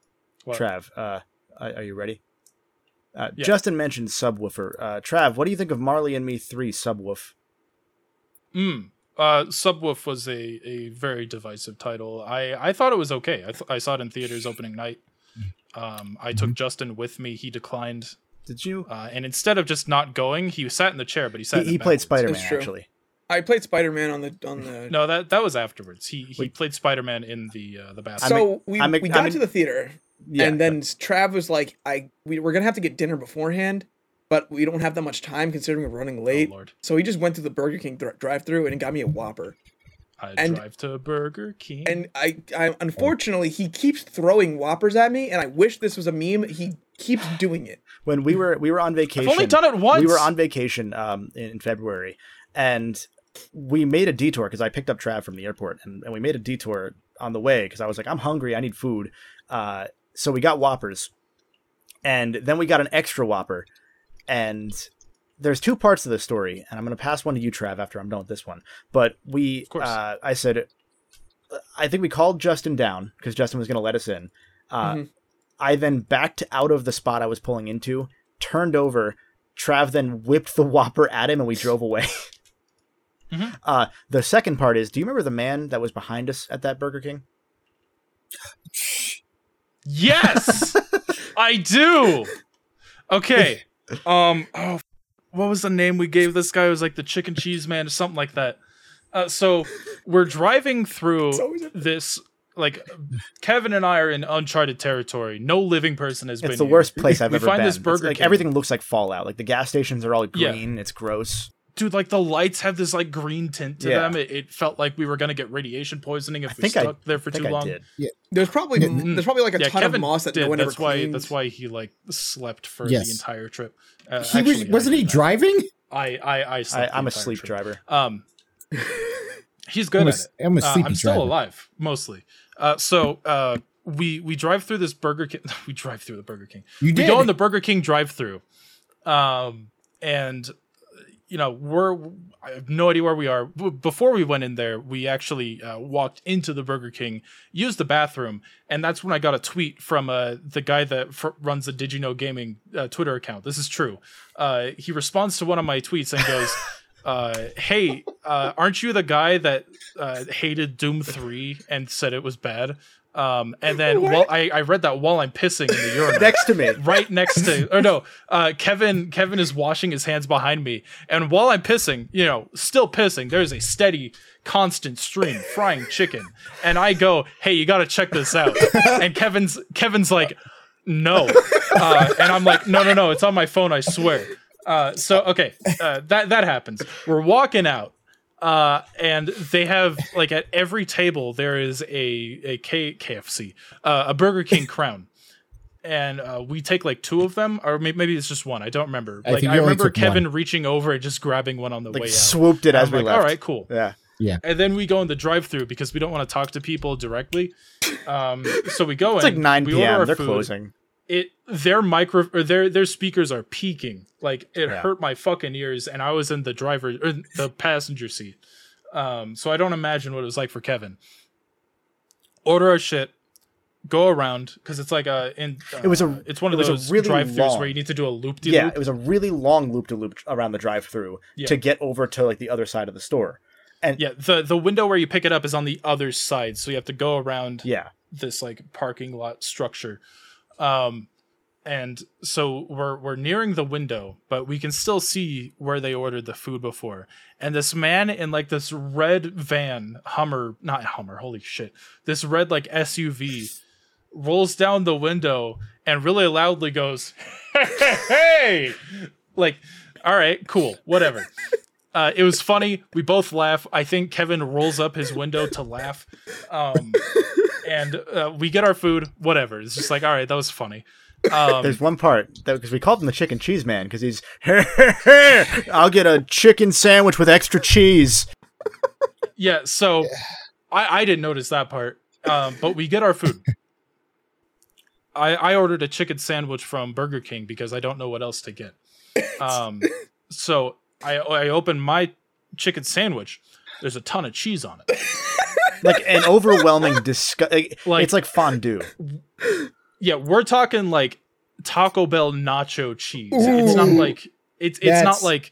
What? Trav, uh, are, are you ready? Uh, Yeah. Justin mentioned subwoofer. Uh, Trav, what do you think of Marley and Me Three Subwoof? Mm. Uh, Subwoof was a, a very divisive title. I, I thought it was okay. I, th- I saw it in theaters opening night. Um, I took Justin with me. He declined, Did you? uh, and instead of just not going, he sat in the chair, but he sat. He, in he played. Spider Man It's true. actually. I played Spider Man on the on the. No, that that was afterwards. He he Wait. played Spider Man in the uh, the bathroom. so we, I'm- we got I'm- to the theater, Yeah, and then Trav was like, "I we, we're gonna have to get dinner beforehand, but we don't have that much time considering we're running late." Oh, Lord. so he just went to the Burger King dr- drive-through and got me a Whopper. I And- drive to Burger King. And I, I unfortunately he keeps throwing Whoppers at me, and I wish this was a meme. He keeps doing it. when we were we were on vacation. I've only done it once. We were on vacation um, in, in February, and we made a detour because I picked up Trav from the airport, and, and we made a detour on the way because I was like, I'm hungry, I need food. Uh, so we got Whoppers, and then we got an extra Whopper, and there's two parts of the story, and I'm gonna pass one to you, Trav, after I'm done with this one. But we, uh, I said, I think we called Justin down because Justin was gonna let us in. Uh, Mhm. I then backed out of the spot I was pulling into, turned over. Trav then whipped the Whopper at him, and we drove away. Mhm. uh, the second part is: Do you remember the man that was behind us at that Burger King? Yes, I do. Okay. Um. Oh, what was the name we gave this guy? It was like the chicken cheese man or something like that. Uh, so we're driving through It's this. Like Kevin and I are in uncharted territory. No living person has been. It's the here. worst place I've We ever find been. this It's Burger like King. everything looks like Fallout. Like the gas stations are all Yeah. green. It's gross. Dude. Like the lights have this like green tint to Yeah. them. It, it felt like we were gonna get radiation poisoning if I we think I- stuck there for think too I long. did. There's probably Mm. there's probably like a yeah, ton Kevin of moss that did. no one that's ever why. cleans. That's why he like slept for Yes. the entire trip. Uh, he was actually, I wasn't he that. driving? I I I I, slept the I'm a sleep trip. driver. Um, he's good I'm a, at it. I'm a Uh, sleepy I'm still driver. alive mostly. Uh, so uh, we we drive through this Burger King. We drive through the Burger King. You We did. go in the Burger King drive-through, um, and you know we're I have no idea where we are. Before we went in there, we actually uh, walked into the Burger King, used the bathroom, and that's when I got a tweet from uh, the guy that fr- runs the Did You Know Gaming uh, Twitter account. This is true. Uh, he responds to one of my tweets and goes. Uh, hey, uh, aren't you the guy that uh, hated Doom 3 and said it was bad? Um, and then while I, I read that while I'm pissing in the urinal. Next to me. right next to or no uh kevin kevin is washing his hands behind me. And while i'm pissing you know still pissing there's a steady constant stream frying chicken. And i go hey you gotta check this out. And kevin's kevin's like no. Uh and i'm like no no no it's on my phone i swear. Uh so okay uh that that happens. We're walking out uh, and they have like at every table there is a a K- KFC, uh, a Burger King crown, and uh, we take like two of them, or may- maybe it's just one. I don't remember. I Like I remember took Kevin reaching over and just grabbing one on the Like way out. swooped it as I'm we like, left. All right, cool. Yeah. Yeah. And then we go in the drive-through because we don't want to talk to people directly. Um, so we go It's in. like 9 we order p.m. They're food. closing. It their micro or their their speakers are peaking. Like it Yeah. hurt my fucking ears, and I was in the driver or the passenger seat. Um, so I don't imagine what it was like for Kevin. Order our shit, go around because it's like a in. Uh, It was a- it's one of those really drive-throughs where you need to do a loop Yeah, it was a really long loop to loop around the drive-through Yeah. to get over to like the other side of the store. And yeah, the the window where you pick it up is on the other side, so you have to go around Yeah, this like parking lot structure. Um and so we're we're nearing the window, but we can still see where they ordered the food before. And this man in like this red van, Hummer, not Hummer, holy shit. This red like SUV rolls down the window and really loudly goes, "Hey!" Like, all right, cool, whatever. Uh, it was funny. We both laugh. I think Kevin rolls up his window to laugh. Um, and uh, we get our food, whatever. It's just like, all right, that was funny. Um, there's one part because we called him the chicken cheese man because he's I'll get a chicken sandwich with extra cheese. yeah, so I, I didn't notice that part, um, but we get our food. I, I ordered a chicken sandwich from Burger King because I don't know what else to get. Um, so I, I open my chicken sandwich. There's a ton of cheese on it. Like an overwhelming disgust. Like, it's like fondue. Yeah, we're talking like Taco Bell nacho cheese. It's not like it's it's not like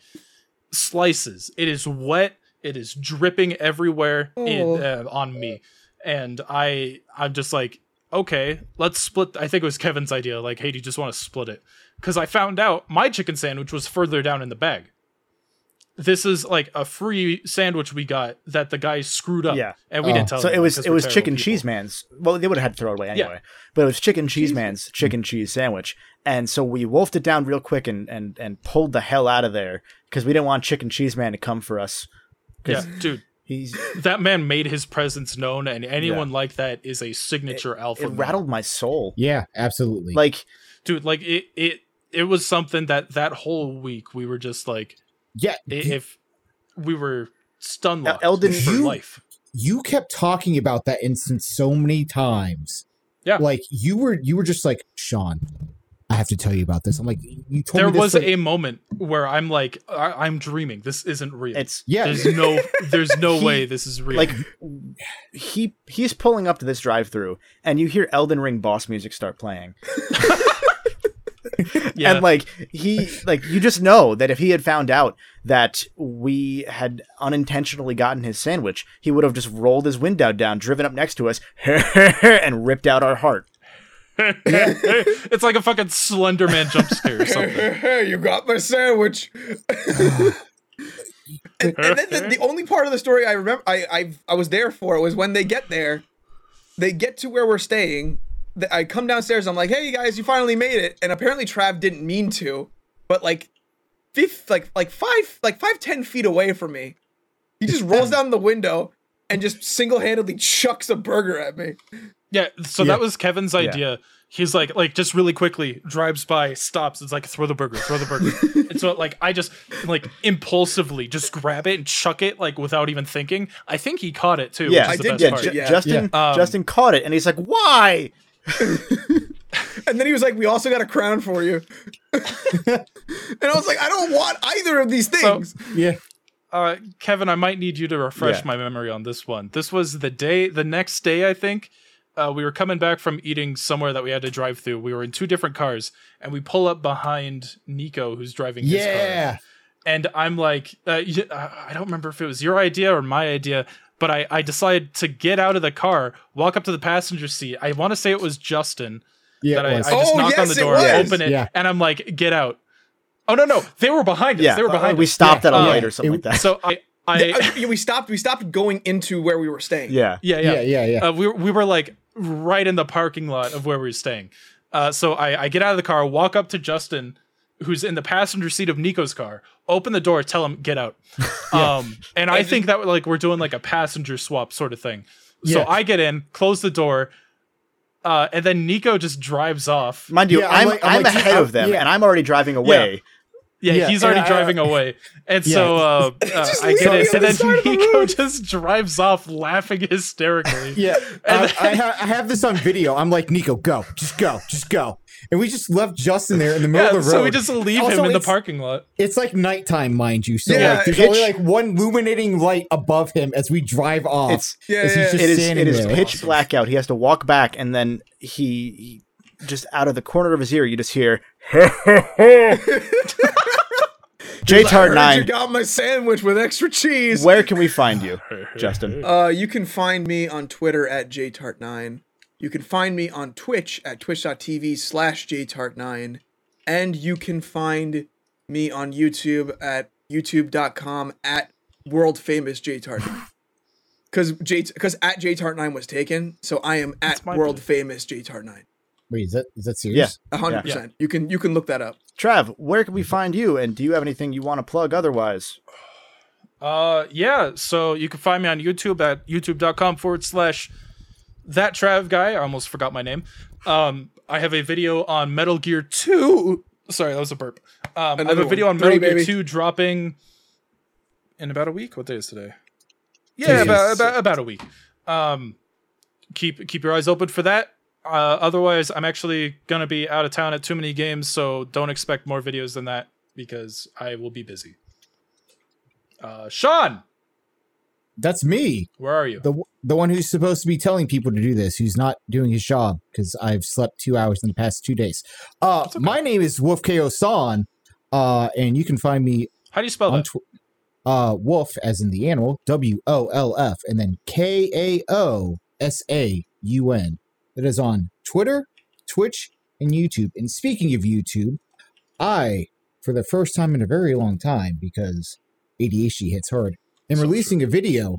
slices. It is wet. It is dripping everywhere in, Oh. uh, on me, and I I'm just like, okay, let's split. I think it was Kevin's idea. Like, hey, do you just want to split it? Because I found out my chicken sandwich was further down in the bag. This is like a free sandwich we got that the guy screwed up. Yeah. and we Oh. didn't tell. So it was it was terrible chicken people. cheese man's. Well, they would have had to throw it away anyway. But it was chicken cheese man's chicken cheese sandwich, and so we wolfed it down real quick and and and pulled the hell out of there because we didn't want chicken cheese man to come for us. Yeah, dude, He's that man made his presence known, and anyone like that is a signature alpha. it male. rattled my soul. Yeah, absolutely. Like dude. Like it, it, it was something that that whole week we were just like, yeah, i- you, if we were stunned, locked Elden, for you- life. you kept talking about that instance so many times. Yeah. like you were you were just like Sean. I have to tell you about this. I'm like, you told There me this was like- a moment where I'm like, I- I'm dreaming. This isn't real. it's yeah, There's no, there's no He- way this is real. like he he's pulling up to this drive-through, and you hear Elden Ring boss music start playing. yeah, And like he like you just know that if he had found out that we had unintentionally gotten his sandwich, he would have just rolled his window down, driven up next to us, and ripped out our heart. it's like a fucking Slender Man jump scare or something. Hey, you got my sandwich. and, and then the, the only part of the story I remember, I, I I was there for was when they get there, they get to where we're staying. Th- I come downstairs. I'm like, "Hey guys, you finally made it!" And apparently Trav didn't mean to, but like, fifth, like like five like five ten feet away from me, he just rolls down the window and just single handedly chucks a burger at me. Yeah, so Yeah. that was Kevin's idea. He's like, like just really quickly drives by, stops. It's like throw the burger, throw the burger. and so like I just like impulsively just grab it and chuck it like without even thinking. I think he caught it too. Yeah, which is I the did best Yeah, get part. Ju- Yeah. Justin Um, Justin caught it, and he's like, "Why?" And then he was like, "We also got a crown for you." and I was like, "I don't want either of these So- things." yeah. Uh, Kevin, I might need you to refresh Yeah. my memory on this one. This was the day, the next day, I think. Uh, we were coming back from eating somewhere that we had to drive through. We were in two different cars, and we pull up behind Nicco, who's driving his car. Yeah. and I'm like, uh, uh, I don't remember if it was your idea or my idea, but I, I decided to get out of the car, walk up to the passenger seat. I want to say it was Justin Yeah. that it I, I just Oh, knock on the door, was. open it, Yeah. and I'm like, get out. Oh no no, they were behind us. Yeah, they were uh, behind we us. stopped at a light Uh, or something it- like that. So I I Uh, yeah, we stopped. We stopped going into where we were staying. yeah, yeah yeah, yeah yeah, yeah. uh, we, were- we were like right in the parking lot of where we were staying. Uh, so I, I get out of the car, walk up to Justin, who's in the passenger seat of Nicco's car, open the door, tell him get out. Um, and I think that like we're doing like a passenger swap sort of thing. So Yeah. I get in, close the door, uh, and then Nicco just drives off. mind you, Yeah, I'm I'm like- I'm I'm, like, ahead of them, yeah. and I'm already driving away. Yeah, Yeah, he's already and I- driving away, and so uh, uh, I get me in, and the then side of the Nicco just drives off, laughing hysterically. Yeah, And I, then- I, ha- I have this on video. I'm like, Nicco, go, just go, just go. And we just left Justin there in the middle Yeah, of the road. so we just leave Also, him in the parking lot. It's like nighttime, mind you. So Yeah, like, there's pitch- only like one illuminating light above him as we drive off. It's Yeah, as he's yeah, just it is it is there. pitch black out. He has to walk back, and then he, he just out of the corner of his ear, you just hear. J I Tart heard You nine. got my sandwich with extra cheese. Where can we find you, Justin? Uh, you can find me on Twitter at jtart9. You can find me on Twitch at twitch.tv slash jtart9. And you can find me on YouTube at youtube.com at world famous jtart9. Because J because at jtart9 was taken, so I am at my world bad. famous jtart9. Wait, is that is that serious? Yeah. A hundred percent. You can you can look that up. Trav, where can we find you? And do you have anything you want to plug otherwise? Uh, yeah. So you can find me on YouTube at youtube.com forward slash that Trav guy. I almost forgot my name. Um, I have a video on Metal Gear 2. Sorry, that was a burp. Um, I have a video on Metal Three, Gear baby. 2 dropping in about a week. What day is today? Yeah, about, about about a week. Um, keep keep your eyes open for that. Uh, otherwise, I'm actually gonna be out of town at too many games, so don't expect more videos than that because I will be busy. Uh, Sean, That's me, where are you? the the one who's supposed to be telling people to do this, who's not doing his job because I've slept two hours in the past two days. Uh, my name is Wolfkaosaun, uh, and you can find me How do you spell that? tw- uh wolf as in the animal w o l f and then k a o s a u n it is on twitter twitch and youtube and speaking of youtube i for the first time in a very long time because ADHD hits hard. And So releasing a video.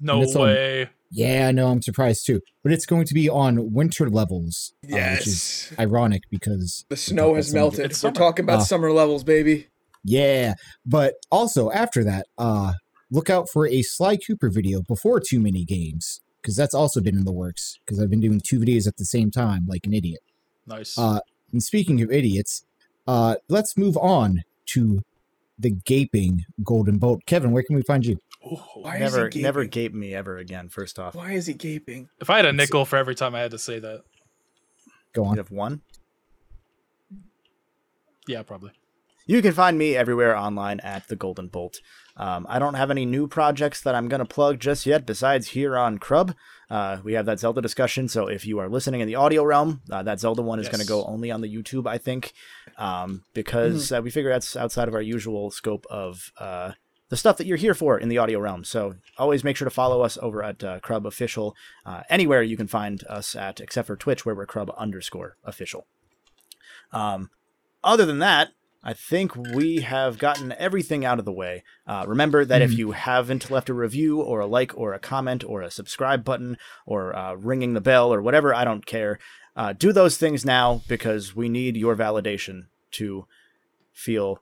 No And it's on- way. Yeah, no, I'm surprised too. But it's going to be on winter levels, uh, which is Yes. ironic because The snow has That's some of it. melted. We're talking about Ah. summer levels, baby. Yeah, but also after that, uh, look out for a Sly Cooper video before Too Many Games because that's also been in the works. Because I've been doing two videos at the same time, like an idiot. Nice. Uh, and speaking of idiots, uh, let's move on to the gaping Golden Bolt. Kevin, where can we find you? Ooh. Why is Never, he never gaping? gape me ever again. First off, Why is he gaping? If I had a nickel for every time I had to say that, Go on. You have one. yeah, probably. You can find me everywhere online at the Golden Bolt. Um, I don't have any new projects that I'm going to plug just yet, besides here on Crub. Uh, we have that Zelda discussion, so if you are listening in the audio realm, uh, that Zelda one is going to go only on the YouTube, I think, um, because uh, we figure that's outside of our usual scope of uh, the stuff that you're here for in the audio realm. So always make sure to follow us over at uh, Crub Official, uh, anywhere you can find us at, except for Twitch, where we're Crub underscore official. Um, other than that, I think we have gotten everything out of the way. Uh, remember that if Mhm. you haven't left a review or a like or a comment or a subscribe button or uh, ringing the bell or whatever, I don't care. Uh, do those things now because we need your validation to feel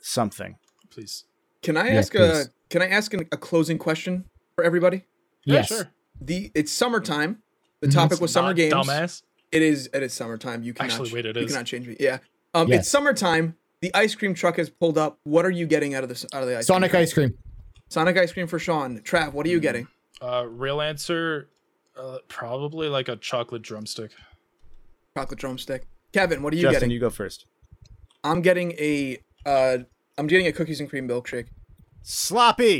something. Please. Can I Yeah, ask a. Can I ask an, a closing question for everybody? Yeah, yes. sure. The it's summertime. The Mhm. topic was summer games. Dumbass. It is. It is summertime. You cannot. Actually, wait, it you is. cannot change me. Yeah. Um, Yes. it's summertime. The ice cream truck has pulled up. What are you getting out of this? Out of the ice Sonic cream? ice cream. Sonic ice cream for Sean. Trav, what are you getting? Uh, real answer, uh, probably like a chocolate drumstick. Chocolate drumstick. Kevin, what are you Justin, getting? you go first. I'm getting a. Uh, I'm getting a cookies and cream milkshake. Sloppy.